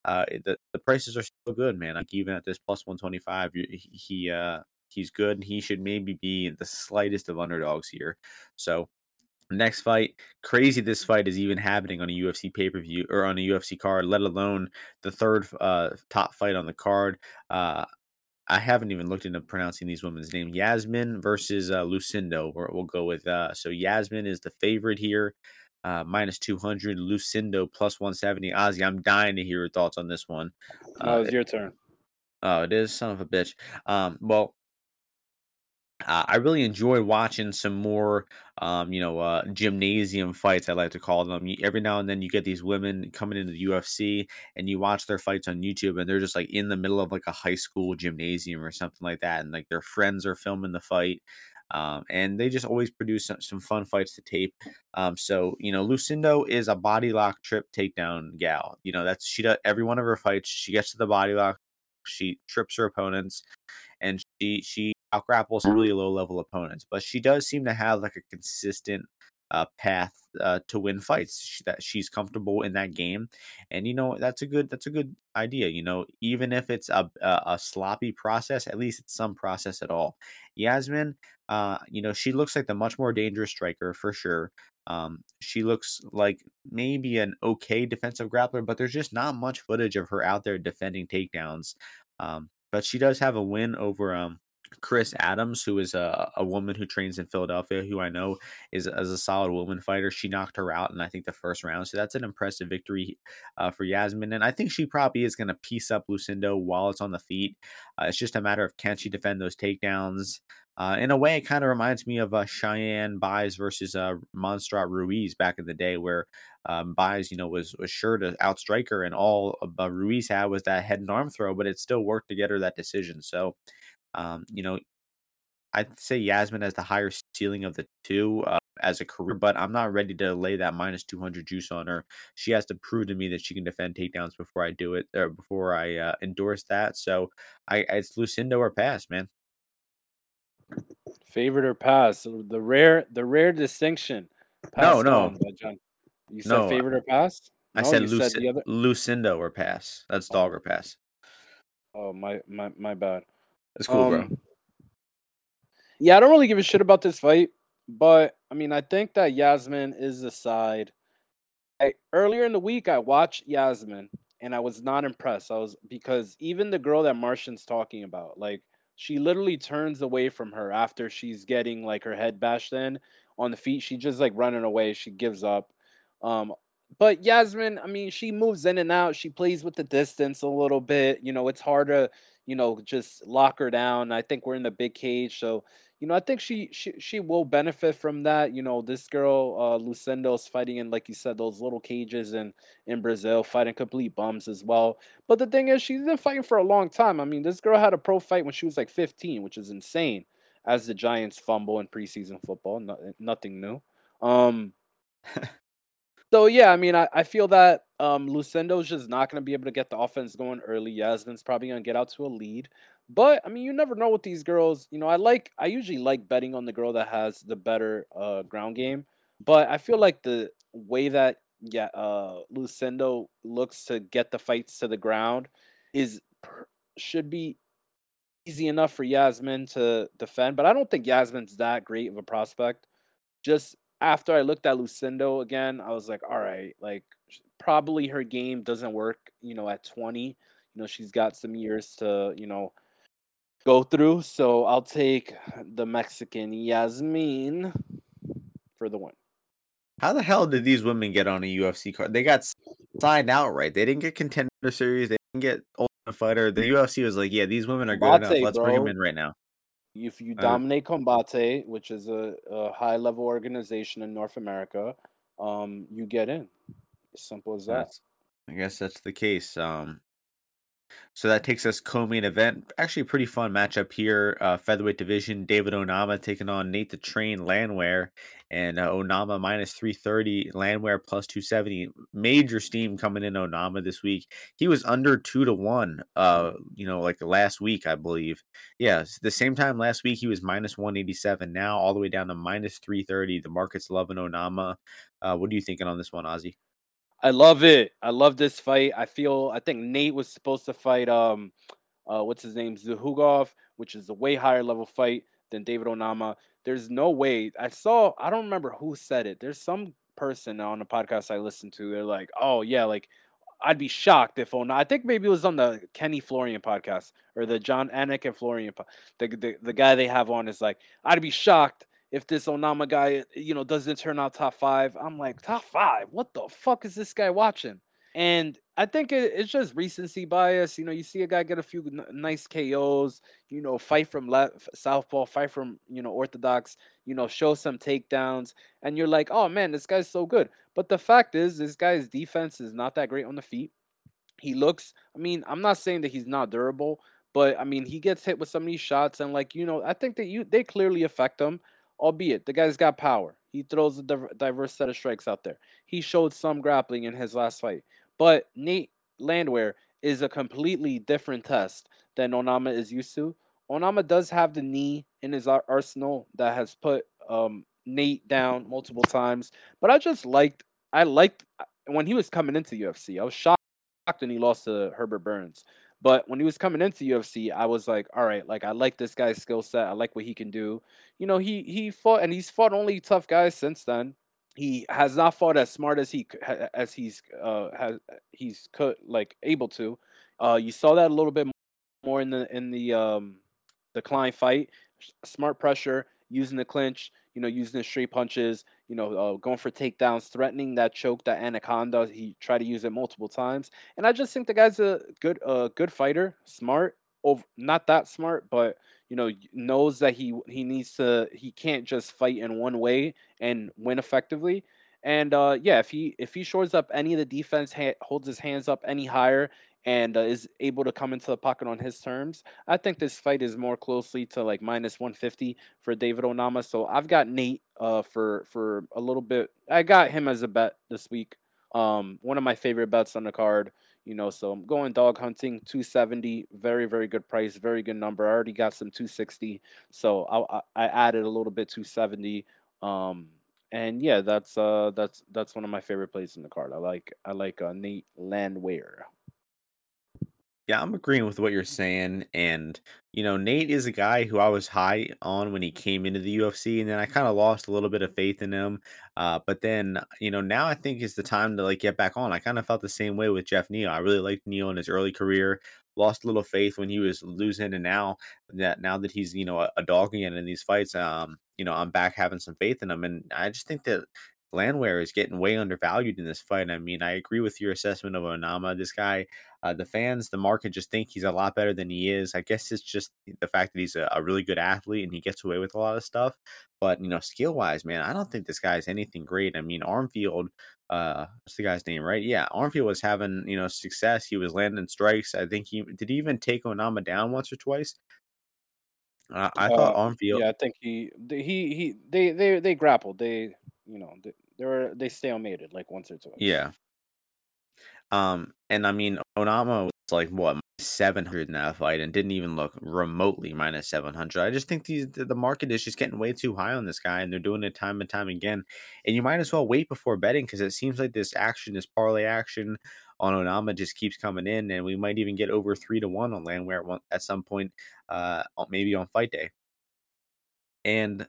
Uh, the the prices are still good, man. Like even at this plus one twenty five, he uh he's good. and He should maybe be the slightest of underdogs here. So Next fight, crazy this fight is even happening on a UFC pay per view or on a UFC card, let alone the third uh, top fight on the card. Uh, I haven't even looked into pronouncing these women's names. Yasmin versus uh, Lucindo. We'll go with uh, so Yasmin is the favorite here, uh, minus two hundred. Lucindo plus one seventy. Ozzy, I'm dying to hear your thoughts on this one. Uh, it's your turn. Oh, it is son of a bitch. Um, well, uh, I really enjoy watching some more, um, you know, uh, gymnasium fights. I like to call them. every now and then, you get these women coming into the UFC, and you watch their fights on YouTube, and they're just like in the middle of like a high school gymnasium or something like that, and like their friends are filming the fight, um, and they just always produce some, some fun fights to tape. Um, so you know, Lucindo is a body lock trip takedown gal. You know, that's she does every one of her fights. She gets to the body lock, she trips her opponents, and she she out grapples really low level opponents, but she does seem to have like a consistent uh, path uh, to win fights. She, that she's comfortable in that game, and you know that's a good that's a good idea. You know, even if it's a a, a sloppy process, at least it's some process at all. Yasmin, uh, you know, she looks like the much more dangerous striker for sure. Um, she looks like maybe an okay defensive grappler, but there's just not much footage of her out there defending takedowns. Um, but she does have a win over um Chris Adams, who is a, a woman who trains in Philadelphia, who I know is, is a solid woman fighter. She knocked her out in, I think, the first round. So that's an impressive victory uh, for Yasmin. And I think she probably is going to piece up Lucindo while it's on the feet. Uh, it's just a matter of can she defend those takedowns. Uh, in a way, it kind of reminds me of uh, Cheyenne Buys versus uh, Montserrat Ruiz back in the day, where um, Buys, you know, was was sure to outstrike her, and all uh, Ruiz had was that head and arm throw, but it still worked to get her that decision. So um, you know, I'd say Yasmin has the higher ceiling of the two. Uh, as a career, but I'm not ready to lay that minus 200 juice on her. She has to prove to me that she can defend takedowns before I do it or before I uh, endorse that. So I it's Lucindo or pass, man. Favorite or pass? The rare the rare distinction. No, no. John. You said no, favorite or pass? I said, Luc- said other... Lucindo or pass. That's dog or pass. Oh my my my bad. That's cool, um, bro. Yeah, I don't really give a shit about this fight, but I mean, I think that Yasmin is the side. I, earlier in the week, I watched Yasmin and I was not impressed. I was because even the girl that Martian's talking about, like, she literally turns away from her after she's getting like her head bashed in on the feet. She just like running away. She gives up. Um, but Yasmin, I mean, she moves in and out. She plays with the distance a little bit. You know, it's hard to, you know, just lock her down. I think we're in the big cage, so you know, I think she she she will benefit from that. You know, this girl uh Lucindo's fighting in, like you said, those little cages in in Brazil, fighting complete bums as well. But the thing is, she's been fighting for a long time. I mean, this girl had a pro fight when she was like 15, which is insane. As the Giants fumble in preseason football, no, nothing new. Um, So yeah, I mean, I, I feel that um Lucindo's just not going to be able to get the offense going early. Yasmin's probably going to get out to a lead. But I mean, you never know with these girls. You know, I like I usually like betting on the girl that has the better uh ground game. But I feel like the way that yeah, uh Lucindo looks to get the fights to the ground is should be easy enough for Yasmin to defend, but I don't think Yasmin's that great of a prospect. Just after I looked at Lucindo again, I was like, all right, like probably her game doesn't work, you know, at 20. You know, she's got some years to, you know, go through. So I'll take the Mexican Yasmin for the win. How the hell did these women get on a UFC card? They got signed outright. They didn't get contender series. They didn't get ultimate fighter. The UFC was like, yeah, these women are good enough. Let's bro. bring them in right now. If you uh, dominate Combate, which is a, a high level organization in North America, um, you get in. As simple as that. I guess that's the case. Um, so that takes us co-main event. Actually, pretty fun matchup here. Uh, featherweight division. David Onama taking on Nate the Train Landwehr, and uh, Onama minus three thirty. Landwehr plus two seventy. Major steam coming in Onama this week. He was under two to one. Uh, you know, like last week, I believe. Yeah, the same time last week he was minus one eighty seven. Now all the way down to minus three thirty. The market's loving Onama. Uh, what are you thinking on this one, Ozzy? I love it. I love this fight. I feel I think Nate was supposed to fight um uh what's his name Zhukov, which is a way higher level fight than David Onama. There's no way. I saw I don't remember who said it. There's some person on the podcast I listened to. They're like, "Oh yeah, like I'd be shocked if Onama. I think maybe it was on the Kenny Florian podcast or the John Anik and Florian. The, the the guy they have on is like, I'd be shocked if this Onama guy, you know, doesn't turn out top five, I'm like, top five? What the fuck is this guy watching? And I think it, it's just recency bias. You know, you see a guy get a few n- nice KOs, you know, fight from left, southpaw, fight from, you know, orthodox, you know, show some takedowns. And you're like, oh man, this guy's so good. But the fact is, this guy's defense is not that great on the feet. He looks, I mean, I'm not saying that he's not durable, but I mean, he gets hit with some of these shots. And like, you know, I think that you, they clearly affect him albeit the guy's got power. He throws a diverse set of strikes out there. He showed some grappling in his last fight. But Nate Landwehr is a completely different test than Onama is used to. Onama does have the knee in his arsenal that has put um, Nate down multiple times. But I just liked, I liked when he was coming into UFC. I was shocked when he lost to Herbert Burns. But when he was coming into UFC, I was like, all right, like I like this guy's skill set. I like what he can do. You know, he he fought and he's fought only tough guys since then. He has not fought as smart as he as he's uh has he's cut like able to. Uh, you saw that a little bit more in the in the um the Klein fight. Smart pressure, using the clinch, you know, using the straight punches, you know, uh, going for takedowns, threatening that choke, that anaconda. He tried to use it multiple times, and I just think the guy's a good, uh, good fighter, smart, over, not that smart, but you know, knows that he he needs to, he can't just fight in one way and win effectively. And uh, yeah, if he if he shores up any of the defense, ha- holds his hands up any higher, and uh, is able to come into the pocket on his terms. I think this fight is more closely to like minus 150 for David Onama. So I've got Nate uh, for for a little bit. I got him as a bet this week. Um, one of my favorite bets on the card. You know, so I'm going dog hunting 270. Very very good price. Very good number. I already got some 260. So I, I added a little bit 270. Um, and yeah, that's uh that's that's one of my favorite plays in the card. I like I like uh, Nate Landwehr. Yeah, I'm agreeing with what you're saying. And, you know, Nate is a guy who I was high on when he came into the UFC, and then I kind of lost a little bit of faith in him. Uh, but then, you know, now I think is the time to like get back on. I kind of felt the same way with Geoff Neal. I really liked Neal in his early career. Lost a little faith when he was losing, and now that now that he's you know a, a dog again in these fights, um, you know I'm back having some faith in him, and I just think that Landwehr is getting way undervalued in this fight. I mean, I agree with your assessment of Onama. This guy, uh, the fans, the market just think he's a lot better than he is. I guess it's just the fact that he's a, a really good athlete and he gets away with a lot of stuff. But you know, skill wise, man, I don't think this guy's anything great. I mean, Armfield, uh, what's the guy's name, right? Yeah, Armfield was having you know success. He was landing strikes. I think he did he even take Onama down once or twice. Uh, I thought Uh, Armfield, yeah, I think he he he they they they grappled. They you know they, they were they stalemated like once or twice. yeah. Um, and I mean, Onama was like what 700 in that fight and didn't even look remotely minus 700. I just think these the market is just getting way too high on this guy, and they're doing it time and time again. And you might as well wait before betting because it seems like this action, this parlay action on Onama, just keeps coming in, and we might even get over three to one on Landwehr at at some point, uh, maybe on fight day. And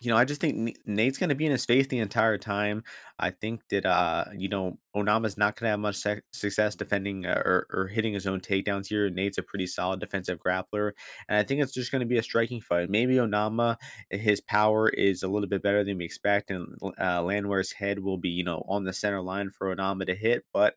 you know, I just think Nate's gonna be in his face the entire time. I think that, uh, you know, Onama's not gonna have much sec success defending, uh, or or hitting his own takedowns here. Nate's a pretty solid defensive grappler, and I think it's just gonna be a striking fight. Maybe Onama, his power is a little bit better than we expect, and uh, Landwehr's head will be, you know, on the center line for Onama to hit, but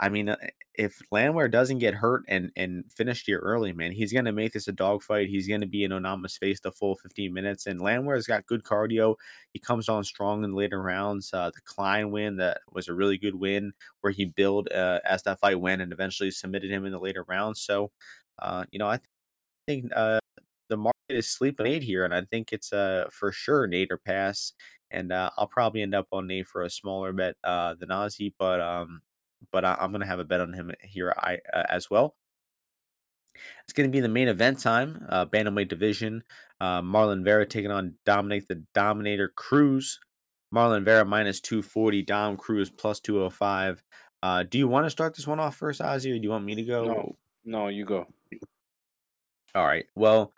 I mean, uh, if Landwehr doesn't get hurt and and finish here early, man, he's gonna make this a dogfight. He's gonna be in Onama's face the full 15 minutes. And Landwehr's got good cardio. He comes on strong in later rounds. Uh, the Klein win that was a really good win where he built uh, as that fight went and eventually submitted him in the later rounds. So, uh, you know, I think uh, the market is sleeping Nate here, and I think it's uh for sure Nate or pass. And uh, I'll probably end up on Nate for a smaller bet uh, than Ozzy, but um, but I, I'm gonna have a bet on him here I uh, as well. It's gonna be the main event time, uh, bantamweight division. Uh, Marlon Vera taking on Dominick the Dominator Cruz. Marlon Vera minus 240, Dom Cruz plus 205. Uh, do you want to start this one off first, Ozzy, or do you want me to No, go? no, you go. All right. Well,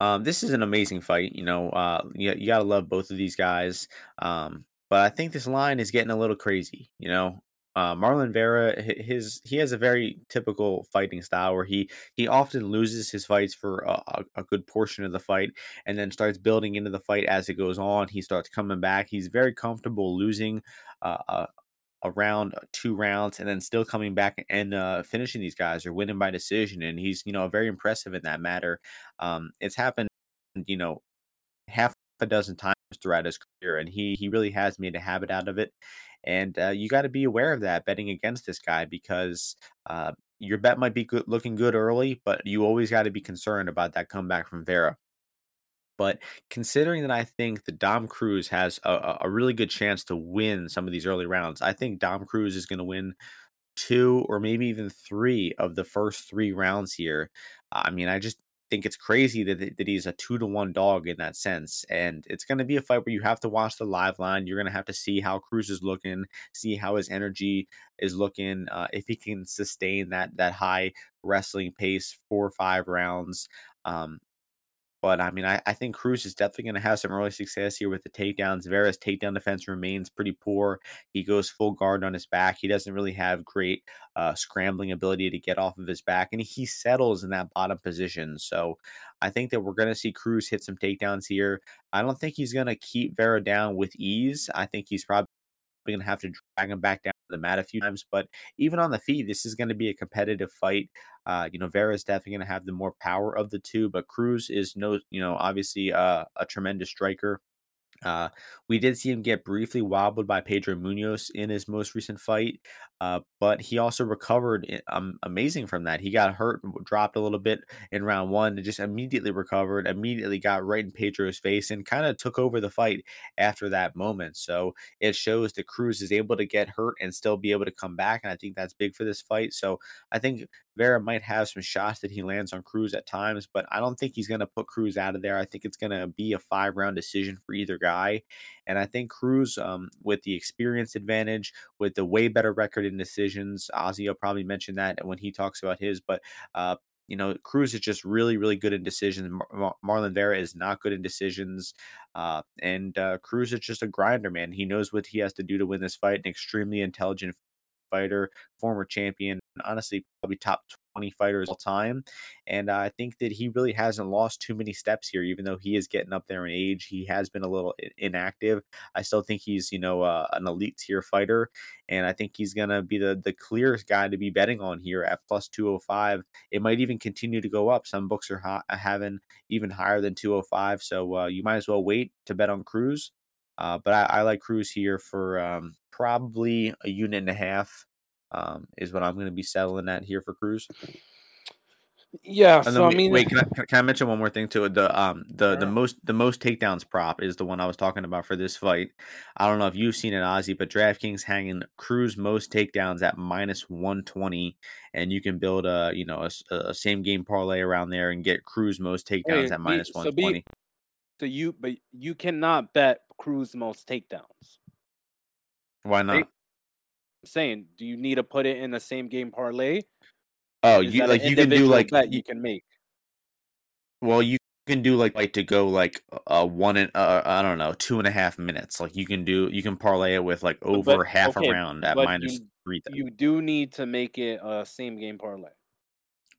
Um, this is an amazing fight. You know, uh, you, you gotta love both of these guys. Um, but I think this line is getting a little crazy. You know, uh, Marlon Vera, his he has a very typical fighting style where he he often loses his fights for a, a, good portion of the fight, and then starts building into the fight as it goes on. He starts coming back. He's very comfortable losing. Uh, a, a round, uh, two rounds, and then still coming back and uh, finishing these guys or winning by decision. And he's, you know, very impressive in that matter. Um, it's happened, you know, half a dozen times throughout his career, and he he really has made a habit out of it. And uh, you got to be aware of that betting against this guy because uh, your bet might be good, looking good early, but you always got to be concerned about that comeback from Vera. But considering that I think that Dom Cruz has a a really good chance to win some of these early rounds, I think Dom Cruz is going to win two or maybe even three of the first three rounds here. I mean, I just think it's crazy that, that he's a two to one dog in that sense. And it's going to be a fight where you have to watch the live line. You're going to have to see how Cruz is looking, see how his energy is looking, uh, if he can sustain that that high wrestling pace four or five rounds. Um, but I mean, I, I think Cruz is definitely going to have some early success here with the takedowns. Vera's takedown defense remains pretty poor. He goes full guard on his back. He doesn't really have great uh, scrambling ability to get off of his back, and he settles in that bottom position. So I think that we're going to see Cruz hit some takedowns here. I don't think he's going to keep Vera down with ease. I think he's probably going to have to drag him back down the mat a few times. But even on the feet, this is going to be a competitive fight. Uh, you know, Vera is definitely going to have the more power of the two, but Cruz is no, you know, obviously uh, a tremendous striker. Uh, we did see him get briefly wobbled by Pedro Munhoz in his most recent fight, Uh, but he also recovered um, amazing from that. He got hurt, dropped a little bit in round one, and just immediately recovered. Immediately got right in Pedro's face and kind of took over the fight after that moment. So it shows that Cruz is able to get hurt and still be able to come back, and I think that's big for this fight. So I think Vera might have some shots that he lands on Cruz at times, but I don't think he's going to put Cruz out of there. I think it's going to be a five round decision for either guy. And I think Cruz, um, with the experience advantage, with the way better record decisions, Ozzy will probably mention that when he talks about his, but uh, you know, Cruz is just really, really good in decisions. Mar- Marlon Vera is not good in decisions. Uh, and uh, Cruz is just a grinder, man. He knows what he has to do to win this fight. An extremely intelligent fighter, former champion, honestly, probably top 20 fighters all time. And I think that he really hasn't lost too many steps here, even though he is getting up there in age. He has been a little inactive. I still think he's, you know, uh, an elite tier fighter. And I think he's going to be the, the clearest guy to be betting on here at plus 205. It might even continue to go up. Some books are ha- having even higher than 205. So uh, you might as well wait to bet on Cruz. Uh, but I, I, like Cruz here for um, probably a unit and a half um, is what I'm going to be settling at here for Cruz. Yeah. So I mean, wait. Can I, can I, mention one more thing too? The um the the most the most takedowns prop is the one I was talking about for this fight. I don't know if you've seen it, Ozzy, but DraftKings hanging Cruz most takedowns at minus one twenty, and you can build a you know a, a, same game parlay around there and get Cruz most takedowns at minus one twenty. So you but you cannot bet Cruz most takedowns. Why not? Saying, do you need to put it in the same game parlay? Oh, you like you can do like bet you can make. Well, you can do like like to go like uh one and uh, I don't know two and a half minutes. Like you can do you can parlay it with like over but, half okay, a round at minus you, three. You do need to make it a same game parlay.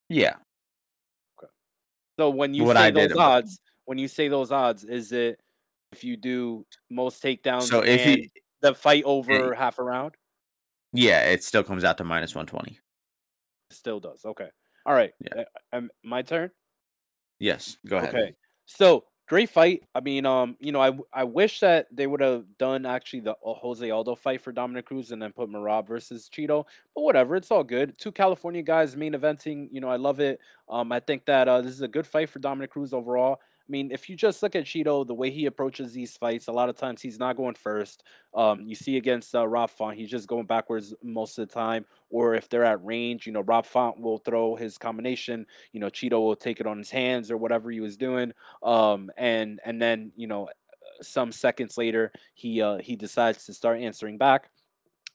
Yeah. Okay. So when you what say I those odds, when you say those odds, is it if you do most takedowns? So if you the fight over it, half a round. Yeah, it still comes out to minus 120. Still does. Okay. All right. Yeah. My turn. Yes. Go ahead. Okay. So great fight. I mean, um, you know, I I wish that they would have done actually the uh, Jose Aldo fight for Dominick Cruz and then put Merab versus Chito, But whatever, it's all good. Two California guys main eventing. You know, I love it. Um, I think that uh, this is a good fight for Dominick Cruz overall. I mean, if you just look at Chito, the way he approaches these fights, a lot of times he's not going first. Um, you see against uh, Rob Font, he's just going backwards most of the time. Or if they're at range, you know, Rob Font will throw his combination. You know, Chito will take it on his hands or whatever he was doing. Um, and and then you know, some seconds later, he uh, he decides to start answering back.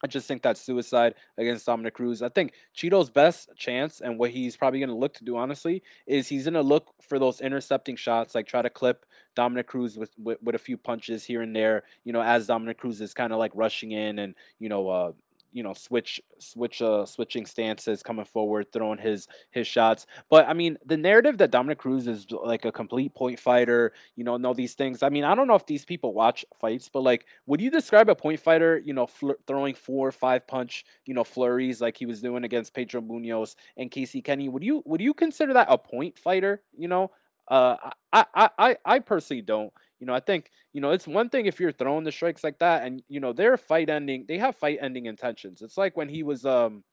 I just think that's suicide against Dominick Cruz. I think Chito's best chance and what he's probably going to look to do, honestly, is he's going to look for those intercepting shots, like try to clip Dominick Cruz with, with, with a few punches here and there, you know, as Dominick Cruz is kind of like rushing in and, you know, uh, you know switch switch uh switching stances coming forward throwing his his shots. But i mean the narrative that dominick cruz is like a complete point fighter you know know these things i mean i don't know if these people watch fights but like would you describe a point fighter you know fl- throwing four or five punch you know flurries like he was doing against pedro munhoz and casey kenny? Would you would you consider that a point fighter you know? Uh i i i, I personally don't you know, I think, you know, it's one thing if you're throwing the strikes like that and, you know, they're fight ending, they have fight ending intentions. It's like when he was, um,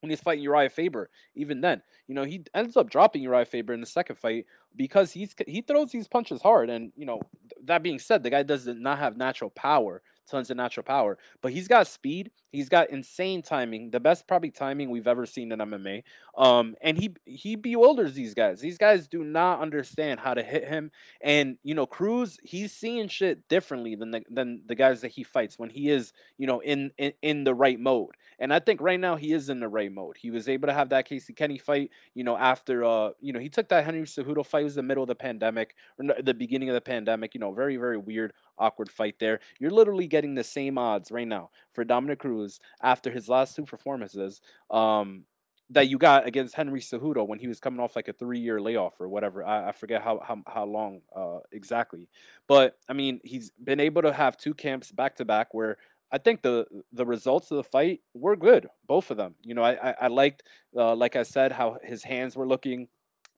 when he's fighting Uriah Faber, even then, you know, he ends up dropping Uriah Faber in the second fight because he's he throws these punches hard. And you know, that being said, the guy does not have natural power tons of natural power. But he's got speed. He's got insane timing, the best probably timing we've ever seen in MMA. Um, and he he bewilders these guys. These guys do not understand how to hit him. And you know, Cruz, he's seeing shit differently than the than the guys that he fights when he is, you know, in in, in the right mode. And I think right now he is in the right mode. He was able to have that Casey Kenny fight, you know, after uh, you know, he took that Henry Cejudo fight. It was the middle of the pandemic or the beginning of the pandemic. You know, very very weird awkward fight there. You're literally getting the same odds right now for Dominick Cruz after his last two performances um, that you got against Henry Cejudo when he was coming off like a three year layoff or whatever. I, I forget how, how, how long uh, exactly. But I mean, he's been able to have two camps back to back where I think the the results of the fight were good, both of them. You know, I I, I liked, uh, like I said, how his hands were looking,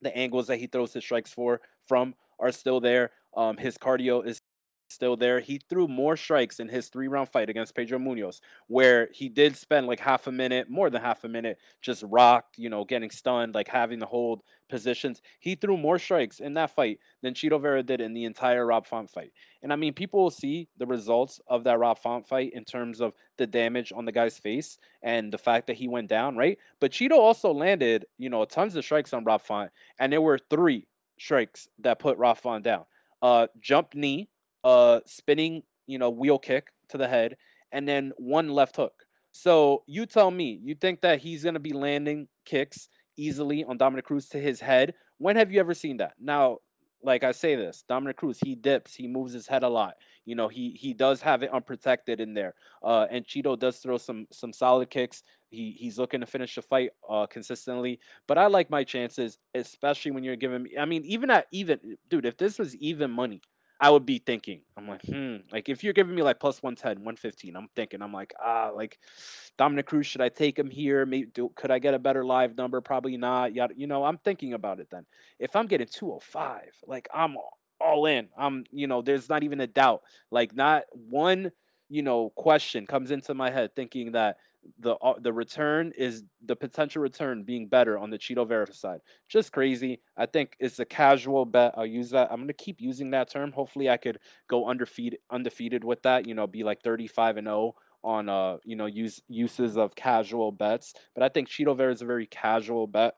the angles that he throws his strikes for from are still there. Um, his cardio is still there. He threw more strikes in his three round fight against Pedro Munhoz, where he did spend like half a minute, more than half a minute, just rocked, you know, getting stunned, like having to hold positions. He threw more strikes in that fight than Chito Vera did in the entire Rob Font fight. And I mean, people will see the results of that Rob Font fight in terms of the damage on the guy's face and the fact that he went down, right? But Chito also landed, you know, tons of strikes on Rob Font, and there were three strikes that put Rob Font down. Uh, jump knee, uh spinning, you know, wheel kick to the head, and then one left hook. So you tell me, you think that he's gonna be landing kicks easily on Dominick Cruz to his head? When have you ever seen that? Now, like I say this, Dominick Cruz, he dips, he moves his head a lot. You know, he he does have it unprotected in there. Uh, and Chito does throw some some solid kicks. He he's looking to finish the fight uh consistently. But I like my chances, especially when you're giving me. I mean, even at even, dude, if this was even money, I would be thinking, I'm like, hmm, like if you're giving me like plus 110, 115, I'm thinking, I'm like, ah, like Dominick Cruz, should I take him here? Maybe do, could I get a better live number? Probably not. Yeah, you know, I'm thinking about it then. If I'm getting 205, like I'm all in. I'm, you know, there's not even a doubt. Like not one, you know, question comes into my head thinking that the uh, the return is the potential return being better on the Chito Vera side. Just crazy. I think it's a casual bet. I'll use that. I'm gonna keep using that term. Hopefully, I could go undefeated undefeated with that. You know, be like 35 and 0 on uh you know use uses of casual bets. But I think Chito Vera is a very casual bet.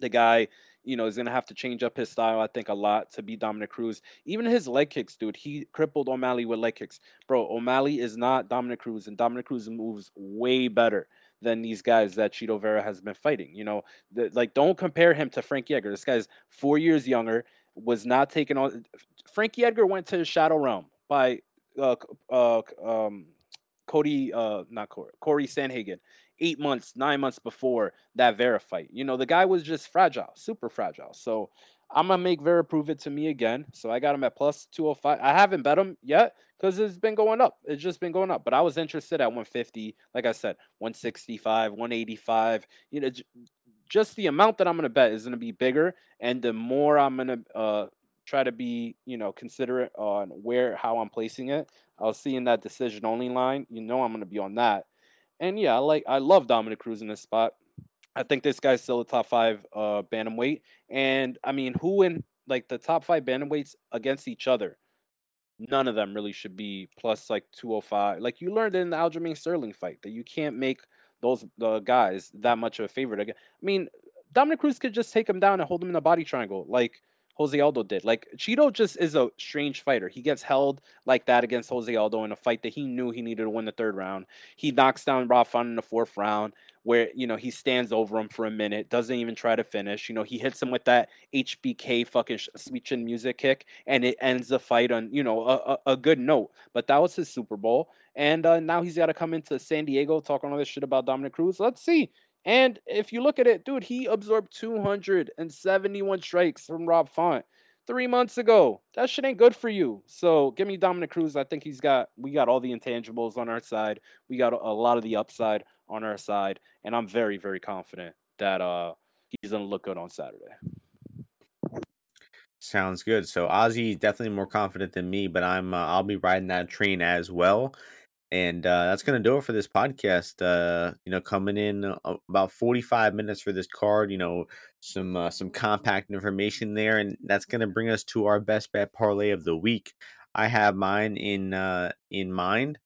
The guy you know, is going to have to change up his style, I think, a lot to beat Dominick Cruz. Even his leg kicks, dude, he crippled O'Malley with leg kicks. Bro, O'Malley is not Dominick Cruz, and Dominick Cruz moves way better than these guys that Chito Vera has been fighting. You know, the, like, don't compare him to Frankie Edgar. This guy's four years younger, was not taken on. Frankie Edgar went to Shadow Realm by uh, uh, um, Cody, uh, not Corey, Cory Sandhagen eight months, nine months before that Vera fight. You know, the guy was just fragile, super fragile. So I'm gonna make Vera prove it to me again. So I got him at plus 205. I haven't bet him yet because it's been going up. It's just been going up. But I was interested at 150, like I said, 165, 185. You know, j- just the amount that I'm gonna bet is gonna be bigger, and the more I'm gonna uh try to be, you know, considerate on where how I'm placing it. I'll see in that decision only line. You know, I'm gonna be on that. And yeah, I like I love Dominick Cruz in this spot. I think this guy's still a top five uh bantamweight. And I mean, who in like the top five bantamweights against each other? None of them really should be plus like 205. Like you learned in the Aljamain Sterling fight that you can't make those guys that much of a favorite. I mean, Dominick Cruz could just take him down and hold him in a body triangle. Like Jose Aldo did. Like Chito just is a strange fighter. He gets held like that against Jose Aldo in a fight that he knew he needed to win the third round. He knocks down Font in the fourth round, where you know he stands over him for a minute, doesn't even try to finish. You know he hits him with that HBK fucking sweet chin music kick, and it ends the fight on you know a, a, a good note. But that was his Super Bowl, and uh, now he's got to come into San Diego talking all this shit about Dominick Cruz. Let's see. And if you look at it, dude, he absorbed 271 strikes from Rob Font three months ago. That shit ain't good for you. So give me Dominick Cruz. I think he's got we got all the intangibles on our side. We got a lot of the upside on our side, and I'm very very confident that uh he's gonna look good on Saturday. Sounds good. So Ozzy definitely more confident than me, but I'm uh, I'll be riding that train as well. And uh, that's gonna do it for this podcast. Uh, you know, coming in uh, about 45 minutes for this card. You know, some uh, some compact information there, and that's gonna bring us to our best bet parlay of the week. I have mine in uh, in mind.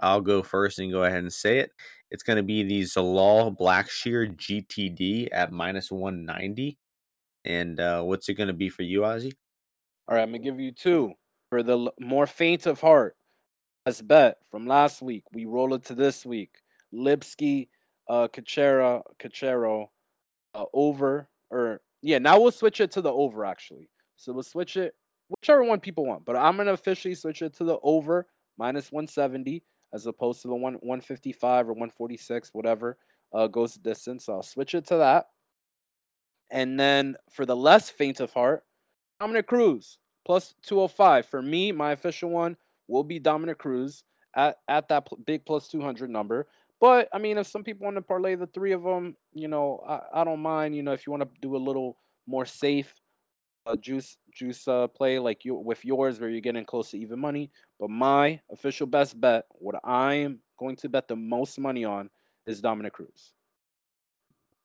I'll go first and go ahead and say it. It's going to be the Zalal Blackshear GTD at minus 190. And uh, what's it going to be for you, Ozzy? All right, I'm going to give you two. For the more faint of heart, Bet from last week. We roll it to this week. Lipski, uh, Cachera, Cachero, uh, over or yeah. Now we'll switch it to the over actually. So we'll switch it whichever one people want. But I'm gonna officially switch it to the over minus 170 as opposed to the one 155 or 146, whatever uh, goes the distance. So I'll switch it to that. And then for the less faint of heart, I'm gonna cruise plus 205 for me. My official one will be Dominick Cruz at, at that pl- big plus 200 number. But I mean, if some people want to parlay the three of them, you know, I, I don't mind. You know, if you want to do a little more safe, uh, juice juice uh, play like you with yours where you're getting close to even money. But my official best bet, what I'm going to bet the most money on, is Dominick Cruz.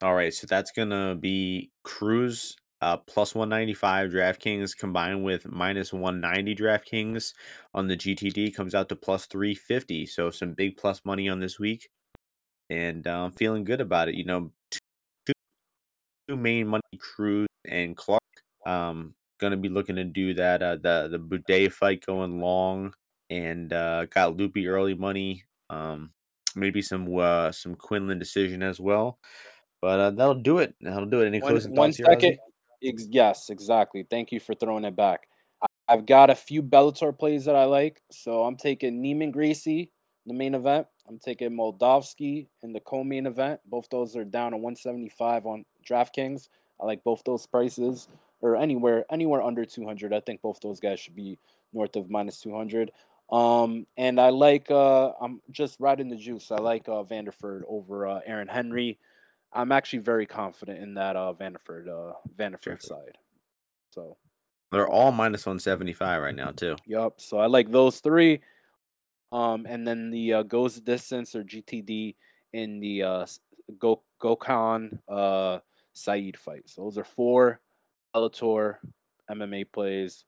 All right, so that's gonna be Cruz uh, plus 195 DraftKings combined with minus 190 DraftKings on the GTD comes out to plus 350. So some big plus money on this week, and uh, I'm feeling good about it. You know, two, two main money Cruz and Clark. Um, gonna be looking to do that. Uh, the the Buday fight going long, and uh, got Loopy early money. Um, maybe some uh, some Quinlan decision as well. But uh, that'll do it. That'll do it. Any closing one, thoughts one second. Ex- yes, exactly. Thank you for throwing it back. I've got a few Bellator plays that I like, so I'm taking Neiman Gracie, the main event. I'm taking Moldavsky in the co-main event. Both those are down to 175 on DraftKings. I like both those prices, or anywhere anywhere under 200. I think both those guys should be north of minus 200. Um, and I like uh, I'm just riding the juice. I like uh, Vanderford over uh, Aaron Henry. I'm actually very confident in that uh Vanderford uh Vanderford side. So they're all minus 175 right now too. Yep. So I like those three. Um, and then the uh, goes distance or GTD in the uh Go Gokhan uh Saeed fight. So those are four Bellator MMA plays.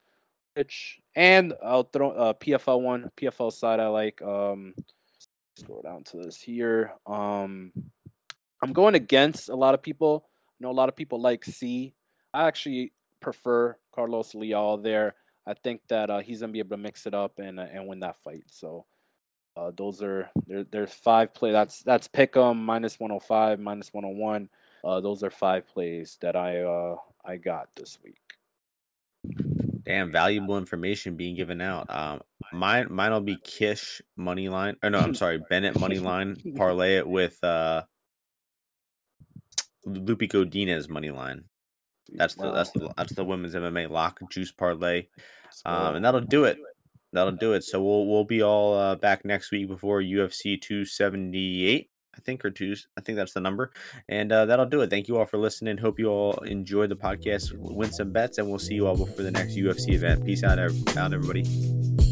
Which and I'll throw uh PFL one PFL side I like. Um, scroll down to this here. Um, I'm going against a lot of people. I know a lot of people like C. I actually prefer Carlos Leal there. I think that uh, he's gonna be able to mix it up and uh, and win that fight. So uh, those are there. There's five play. That's that's pick'em minus 105, minus 101. Uh, those are five plays that I uh, I got this week. Damn, valuable information being given out. Um, mine mine'll be Kish money line. Or no, I'm sorry, Bennett money line. Parlay it with uh Lupi Godinez money line. That's the wow. that's the that's the women's MMA lock juice parlay, um, and that'll do it. That'll do it. So we'll we'll be all uh, back next week before UFC 278, I think, or two. I think that's the number, and uh, that'll do it. Thank you all for listening. Hope you all enjoy the podcast. Win some bets, and we'll see you all before the next UFC event. Peace out, out everybody.